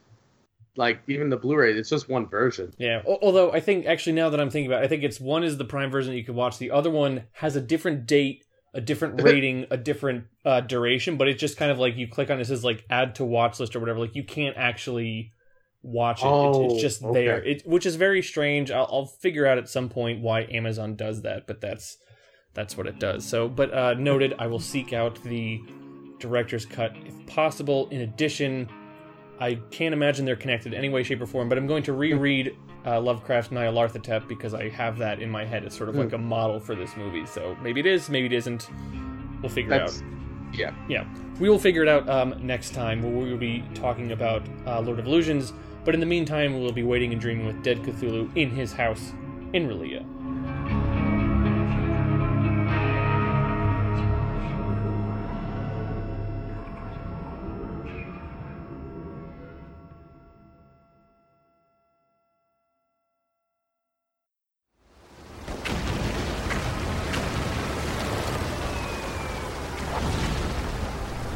like even the Blu-ray, it's just one version. yeah. Although I think actually now that I'm thinking about, it, I think it's one is the Prime version that you can watch. The other one has a different date, a different rating, a different uh, duration, but it's just kind of like you click on it, it says like add to watch list or whatever. Like you can't actually watch it. It's- it's, Oh, just okay. there, it, which is very strange. I'll, I'll figure out at some point why Amazon does that, but that's that's what it does. So, but uh, noted, I will seek out the director's cut if possible. In addition, I can't imagine they're connected in any way, shape, or form. But I'm going to reread uh, Lovecraft's Nyarlathotep because I have that in my head. It's sort of like a model for this movie. So maybe it is, maybe it isn't. We'll figure That's it out. yeah. Yeah, we will figure it out um, next time where we will be talking about uh, Lord of Illusions. But in the meantime, we will be waiting and dreaming with Dead Cthulhu in his house in R'lyeh.